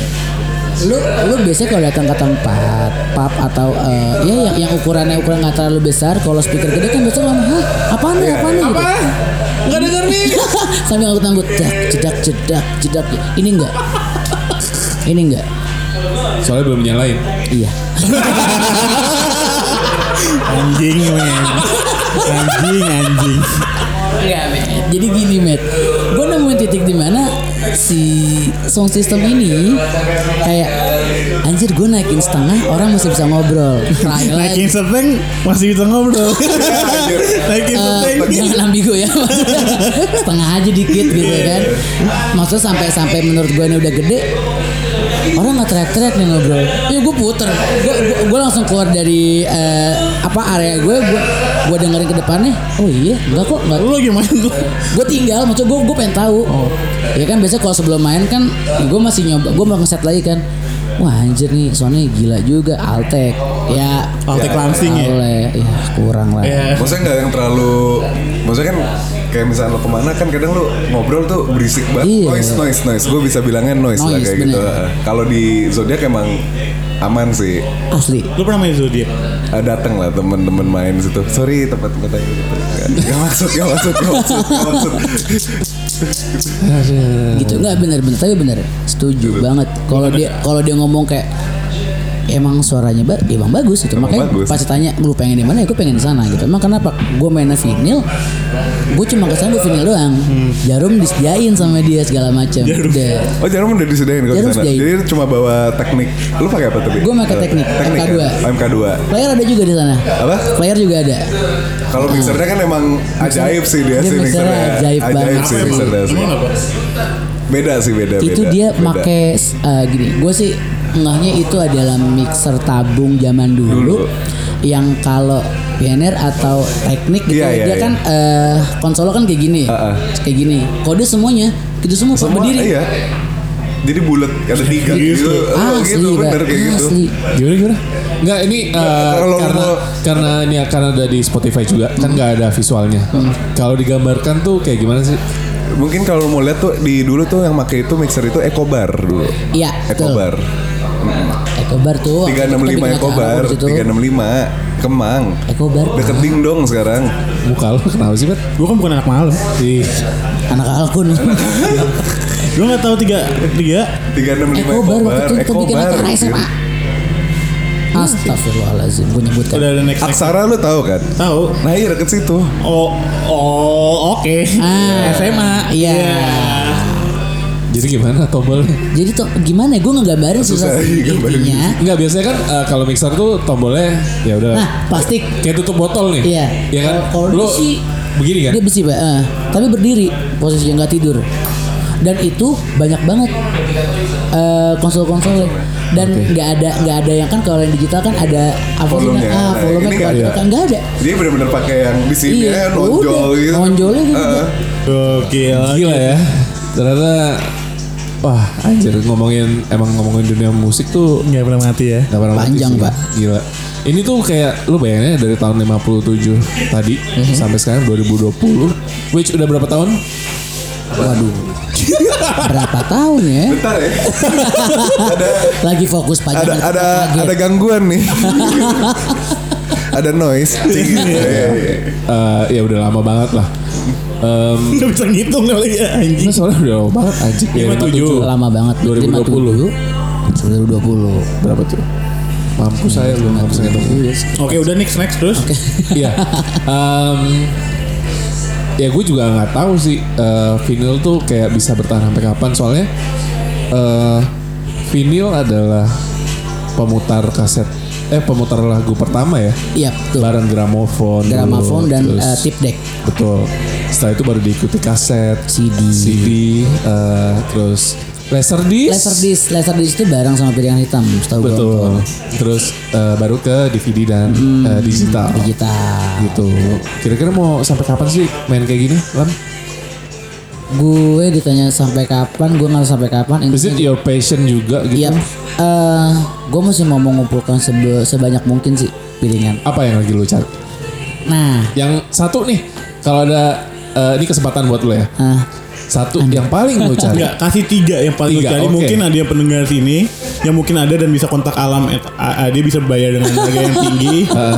S4: lu lu biasanya kalau datang ke tempat pub atau eh, ya yang, yang ukurannya ukuran nggak terlalu besar kalau speaker gede kan biasanya ngomong hah apaan nih apaan nih gitu.
S2: Gak denger nih.
S4: sambil nganggut-nganggut cedak cedak cedak cedak ini enggak ini enggak
S1: Soalnya belum nyalain.
S4: iya.
S2: Anjing men. Anjing anjing.
S4: Enggak. Jadi gini, Met. Gue nemuin titik di mana si sound system ini kayak anjir gue naikin setengah orang masih bisa ngobrol.
S2: Naikin seteng masih bisa ngobrol. Naikin
S4: Eh,
S2: seteng.
S4: jangan ambigu ya setengah aja dikit gitu kan maksudnya sampai sampai menurut gue ini udah gede orang nggak teriak-teriak nih ngobrol. Ya gue puter. Gue gue langsung keluar dari eh, apa area gue gue gue dengerin ke depannya. Oh iya? Enggak kok enggak
S2: Lu lagi main tuh.
S4: gue tinggal maksud gue gue pengen tahu. Ya kan biasa kalau sebelum main kan gue masih nyoba gue mau ngeset lagi kan. Wah anjir nih soalnya gila juga Altek. Ya.
S2: Altek langsing ya.
S4: oleh ya kurang lah.
S2: Iya.
S3: Maksudnya nggak yang terlalu Maksudnya kan Kayak misalnya lo ke mana kan kadang lo ngobrol tuh berisik banget.
S4: Iya.
S3: Noise noise noise. Gue bisa bilangnya noise, lah
S4: Noise,
S3: kayak gitu.
S4: bener.
S3: Kalau di Zodiac emang aman sih.
S4: Asli.
S2: Lu pernah main zodiak?
S3: Ah, datang lah temen-temen main situ. Sorry tempat-tempat yang gitu. Gak, gak maksud gak maksud gak maksud gak maksud.
S4: Gitu nggak bener-bener tapi bener setuju banget. Kalau dia kalau dia ngomong kayak emang suaranya ba emang bagus gitu
S3: Emang
S4: makanya
S3: bagus.
S4: pas ditanya lu pengen di mana ya gue pengen di sana gitu emang kenapa gue mainnya vinil gue cuma ke sana gue vinil doang jarum disediain sama dia segala macam udah
S3: Oh jarum udah disediain kalau sana
S4: disediain.
S3: Jadi cuma bawa teknik Lu pakai apa tapi?
S4: Gue pakai teknik, MK2.
S3: ya? Oh, MK2
S4: player ada juga di sana
S3: Apa?
S4: player juga ada
S3: Kalau mixernya kan emang ajaib sih dia,
S4: Dia
S3: sih
S4: mixernya
S3: mixernya
S4: ajaib banget
S3: sih
S4: sih.
S3: mixernya? Beda sih beda
S4: itu
S3: beda,
S4: dia
S3: beda.
S4: make eh, gini gue sih ngehnya itu adalah mixer tabung zaman dulu,
S3: Dulu.
S4: yang kalau pioneer atau teknik gitu
S3: Iya, iya,
S4: dia
S3: iya.
S4: kan eh konsolnya kan kayak gini
S3: Ah, ah.
S4: kayak gini kode semuanya gitu semua,
S3: Semua
S4: berdiri
S3: iya jadi bulat ada tiga gitu. Oh,
S4: asli
S3: gitu bener kayak gitu.
S4: asli
S1: Gimana gimana? Enggak ini uh,
S3: kalau
S1: karena
S3: mau-
S1: karena ini karena ada di Spotify juga kan nggak ada visualnya. Kalau digambarkan tuh kayak gimana sih?
S3: Mungkin kalau mau lihat tuh di dulu tuh yang pakai itu mixer itu Ecobar dulu.
S4: iya betul Ekobar tuh waktu itu kita
S3: 365
S4: bikin acara
S3: Ecobar,
S4: di situ.
S3: 365 Kemang.
S4: Ekobar
S3: Deket dingdong sekarang.
S1: Muka lo kenapa sih, Bet?
S2: Gue kan bukan anak malam.
S1: Ih,
S4: anak Alkun
S2: Gue nggak tahu tiga tiga.
S3: 365
S4: Ekobar SMA Astagfirullahaladzim Gue nyebutkan
S2: Udah ada next next.
S3: Aksara lu tahu kan?
S2: Tahu.
S3: Nah iya deket situ.
S2: Oh oh oke.
S4: Ah,
S2: SMA.
S4: Iya
S1: jadi gimana tombolnya?
S4: Jadi tuh gimana ya gue ngegambarin susah
S3: Susah
S4: sih intinya
S1: Enggak biasanya kan uh, kalau mixer tuh tombolnya ya udah
S4: Nah plastik
S1: kayak tutup botol nih.
S4: Iya.
S1: Ya kan?
S4: Kalau-
S1: Lu
S4: besi-
S1: begini kan?
S4: Dia besi pak eh, Tapi berdiri Posisinya nggak tidur Dan itu banyak banget eh konsol-konsolnya dan nggak ada nggak ada yang kan kalau yang digital kan ada apa sih
S3: Volumenya.
S4: ah
S3: Nah,
S4: volume
S3: ini nggak
S4: keluar
S3: ada.
S4: kan nggak ada
S3: Dia bener-bener pakai yang di sini
S4: Iya,
S3: ya, nonjol gitu.
S4: Nonjolnya gitu.
S3: Heeh.
S2: Gokil.
S1: Gila ya. Ternyata wah anjir ngomongin emang ngomongin dunia musik tuh
S2: Nggak pernah mati ya.
S1: Gak pernah mati
S4: Panjang,
S1: sih.
S4: Pak.
S1: Gila. Ini tuh kayak lu bayanginnya dari tahun 57 tadi
S4: Mhm.
S1: sampai sekarang 2020. Which udah berapa tahun?
S4: waduh berapa tahun ya
S3: Bentar ya. ada
S4: lagi fokus pajak
S3: ada ada ada gangguan nih. ada noise. Iya, iya, iya.
S1: Eh, ya udah lama banget lah. Em,
S2: Gak bisa ngitung kali ya anjing.
S1: Ini soalnya udah lama banget anjing. Ya,
S2: 57.
S4: lama banget
S1: 2020.
S4: 2020
S1: Berapa tuh? Mampu saya belum mampu saya hitung.
S2: Oke udah next next terus.
S1: Iya. Em, ya gue juga nggak tahu sih eh, vinyl tuh kayak bisa bertahan sampai kapan soalnya eh vinyl adalah pemutar kaset eh pemutar lagu pertama ya?
S4: Iya betul.
S1: Bareng gramofon dulu,
S4: gramafon dan
S1: terus-
S4: eh, tip deck.
S1: Betul. Setelah itu baru diikuti kaset
S4: CD.
S1: CD eh, terus laserdisc
S4: Laserdisc, Laserdisc itu bareng sama piringan hitam, setahu gue.
S1: betul. Terus eh, baru ke DVD dan eh, digital.
S4: Digital.
S1: gitu. Kira-kira mau sampai kapan sih main kayak gini Lam?
S4: Gue ditanya sampai kapan, gue nggak sampai kapan.
S1: Is it your passion juga gitu?
S4: Iya, eh, gue masih mau mengumpulkan sebe- sebanyak mungkin sih piringan.
S1: Apa yang lagi lu cari?
S4: Nah,
S1: Yang satu nih, kalau ada eh, ini kesempatan buat lu ya.
S4: ah,
S1: Satu yang paling lu cari.
S2: Enggak, kasih tiga yang paling
S1: Tiga,
S2: gue cari.
S1: oke.
S2: Mungkin ada yang pendengar sini yang mungkin ada dan bisa kontak alam. dia bisa bayar dengan harga yang tinggi.
S1: Eh,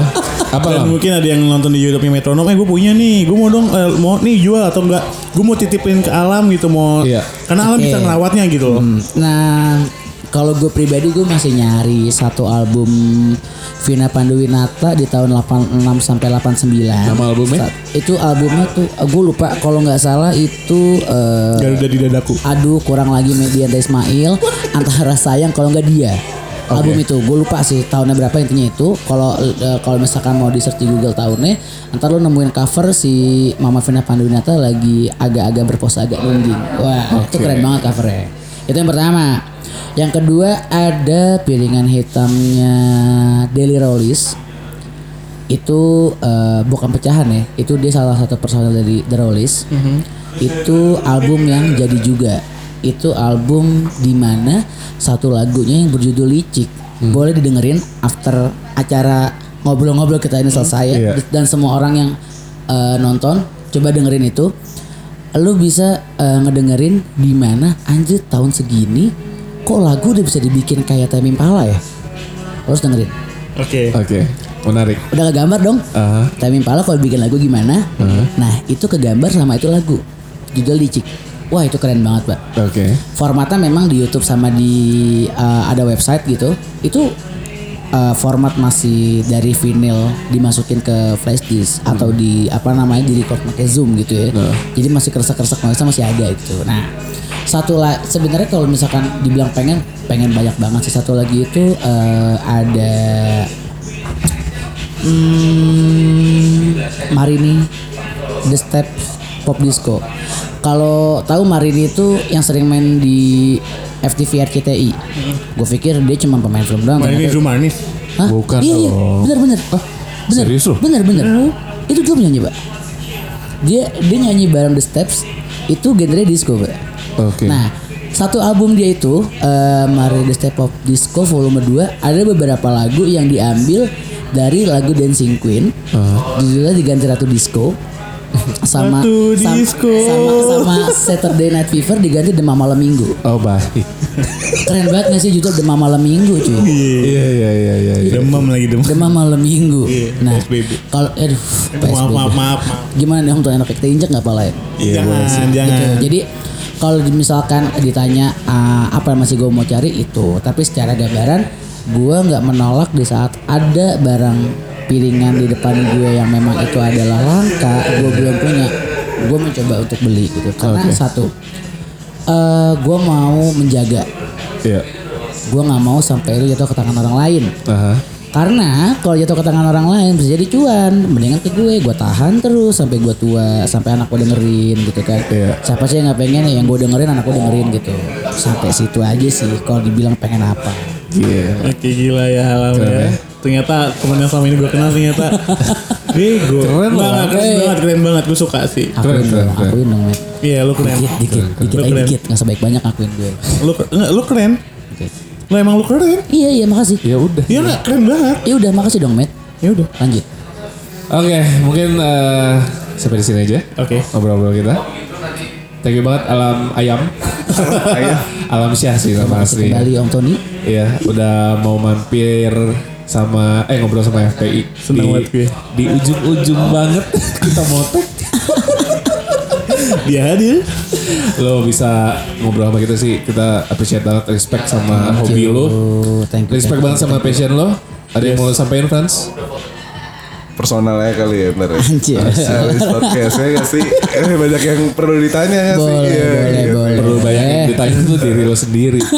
S1: apa
S2: Dan mungkin ada yang nonton di YouTube metronom, eh gue punya nih, gue mau dong, eh, mau nih jual atau enggak? Gue mau titipin ke alam gitu, mau,
S1: Iya.
S2: karena alam bisa ngerawatnya gitu loh.
S4: nah kalau gue pribadi gue masih nyari satu album Vina Panduwinata di tahun 86 sampai 89.
S1: Nama albumnya?
S4: Saat- Itu albumnya tuh gue lupa. Kalau nggak salah itu eh,
S2: Garuda di dadaku.
S4: aduh kurang lagi Medianta Ismail. Antara sayang kalau nggak dia. Album itu gue lupa sih tahunnya berapa intinya itu. Kalau eh, kalau misalkan mau di search di Google tahunnya ntar lu nemuin cover si Mama Vina Panduwinata lagi agak-agak berpose agak nungging. Wah itu keren banget covernya itu yang pertama. Yang kedua ada piringan hitamnya Daily Rollies itu eh, bukan pecahan ya itu dia salah satu personel dari The Rollies itu album yang jadi juga. Itu album di mana satu lagunya yang berjudul licik. Boleh didengerin after acara ngobrol-ngobrol kita ini selesai ya.
S1: Iya.
S4: dan semua orang yang eh, nonton coba dengerin itu lu bisa eh, ngedengerin di mana anjir tahun segini kok lagu udah bisa dibikin kayak Tame Impala ya? Harus dengerin.
S2: Oke.
S1: Oke, menarik.
S4: udah kegambar dong.
S1: Aha.
S4: Tame Impala kalau bikin lagu gimana? Nah itu kegambar sama itu lagu. Judul licik. Wah itu keren banget pak.
S1: Oke.
S4: formatnya memang di YouTube sama di uh, ada website gitu. Itu uh, format masih dari vinyl dimasukin ke flash disk atau di apa namanya di record pakai zoom gitu ya. Jadi masih keresek-keresek noise masih ada itu nah satu lah sebenarnya kalau misalkan dibilang pengen pengen banyak banget sih. Satu lagi itu uh, ada hmm, Marini The Steps Pop Disco. Kalau tahu Marini itu yang sering main di FTV RCTI. Gue pikir dia cuma pemain film doang.
S2: Nah, ini
S4: ternyata-
S2: Zumarnis.
S4: Hah?
S1: Bukan
S4: iya, iya. Bener bener. bener.
S1: serius lu?
S4: Bener bener. Itu dia penyanyi pak. Dia dia nyanyi bareng The Steps. Itu genre disco pak.
S1: Oke.
S4: Nah satu album dia itu eh Mario the Step of Disco volume 2 ada beberapa lagu yang diambil dari lagu Dancing Queen judulnya diganti Ratu Disco sama
S2: Ratu
S4: sam-
S2: Disco.
S4: sama sama Saturday Night Fever diganti Demam Malam Minggu
S1: Oh baik.
S4: keren banget gak sih judul Demam Malam Minggu cuy
S1: Iya iya iya iya. iya.
S2: Demam lagi demam.
S4: Demam Malam Minggu
S2: Iya,
S4: nah kalau aduh
S2: Maaf
S4: PSBB.
S2: maaf maaf maaf.
S4: gimana nih om tuh enak kita injek nggak pala ya
S2: jangan jangan.
S4: Gitu. Jadi kalau misalkan ditanya ah, apa yang masih gue mau cari itu, tapi secara gambaran gue nggak menolak di saat ada barang piringan di depan gue yang memang itu adalah langka, gue belum punya, gue mencoba untuk beli gitu. Karena satu, eh gue mau menjaga,
S1: Iya.
S4: gue nggak mau sampai itu jatuh ke tangan orang lain.
S1: Aha.
S4: Karena kalau jatuh ke tangan orang lain bisa jadi cuan. Mendingan ke gue, gue tahan terus sampai gue tua, sampai anak gue dengerin gitu kan.
S1: Iya.
S4: Siapa sih yang nggak pengen ya yang gue dengerin anak gue dengerin gitu. Sampai situ aja sih kalau dibilang pengen apa.
S1: Iya.
S2: Oke gila ya alam ya. Ternyata temen yang selama ini gue kenal ternyata Bego.
S1: Keren
S2: nggak, keren
S4: Eh.
S2: banget, keren banget. Gue suka sih.
S1: Keren,
S4: Akuin
S1: keren,
S4: dong,
S1: keren.
S4: akuin dong.
S2: Iya lu keren.
S4: Dikit, dikit, dikit aja dikit. Nggak sebaik banyak akuin gue.
S2: Lu, enggak, lu keren. Lu emang lu keren.
S4: Iya iya makasih.
S1: Ya udah.
S2: Iya enggak keren banget.
S4: Ya udah makasih dong Met.
S2: Ya udah.
S4: Lanjut.
S1: Oke, mungkin eh, sampai di sini aja.
S2: Oke.
S1: Ngobrol-ngobrol kita. Thank you banget alam ayam.
S3: Ayam.
S1: alam syah sih
S4: Masih
S1: aslinya.
S4: kembali Om Tony.
S1: Iya, udah mau mampir sama eh ngobrol sama FPI
S2: Senang banget gue.
S1: di ujung-ujung banget kita motek
S2: Dia hadir.
S1: lo bisa ngobrol sama kita sih kita appreciate banget respect sama hobi lo
S4: Oh, thank you.
S1: respect banget sama passion lo ada yang mau lo sampein Franz
S3: Personalnya kali ya ntar ya.
S4: Anjir.
S3: Habis podcastnya gak sih? Eh banyak yang perlu ditanya gak sih?
S4: Boleh,
S3: Iya,
S4: boleh,
S3: gitu.
S4: boleh.
S1: perlu bayangin
S4: Eh.
S1: ditanya tuh diri lo sendiri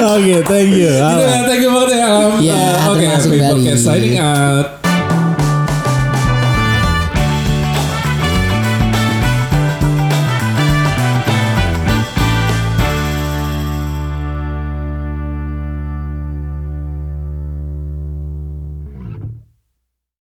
S2: Oke, thank you.
S1: Iya, thank you banget ya
S4: Iya,
S1: Uh, Oke. Podcast signing out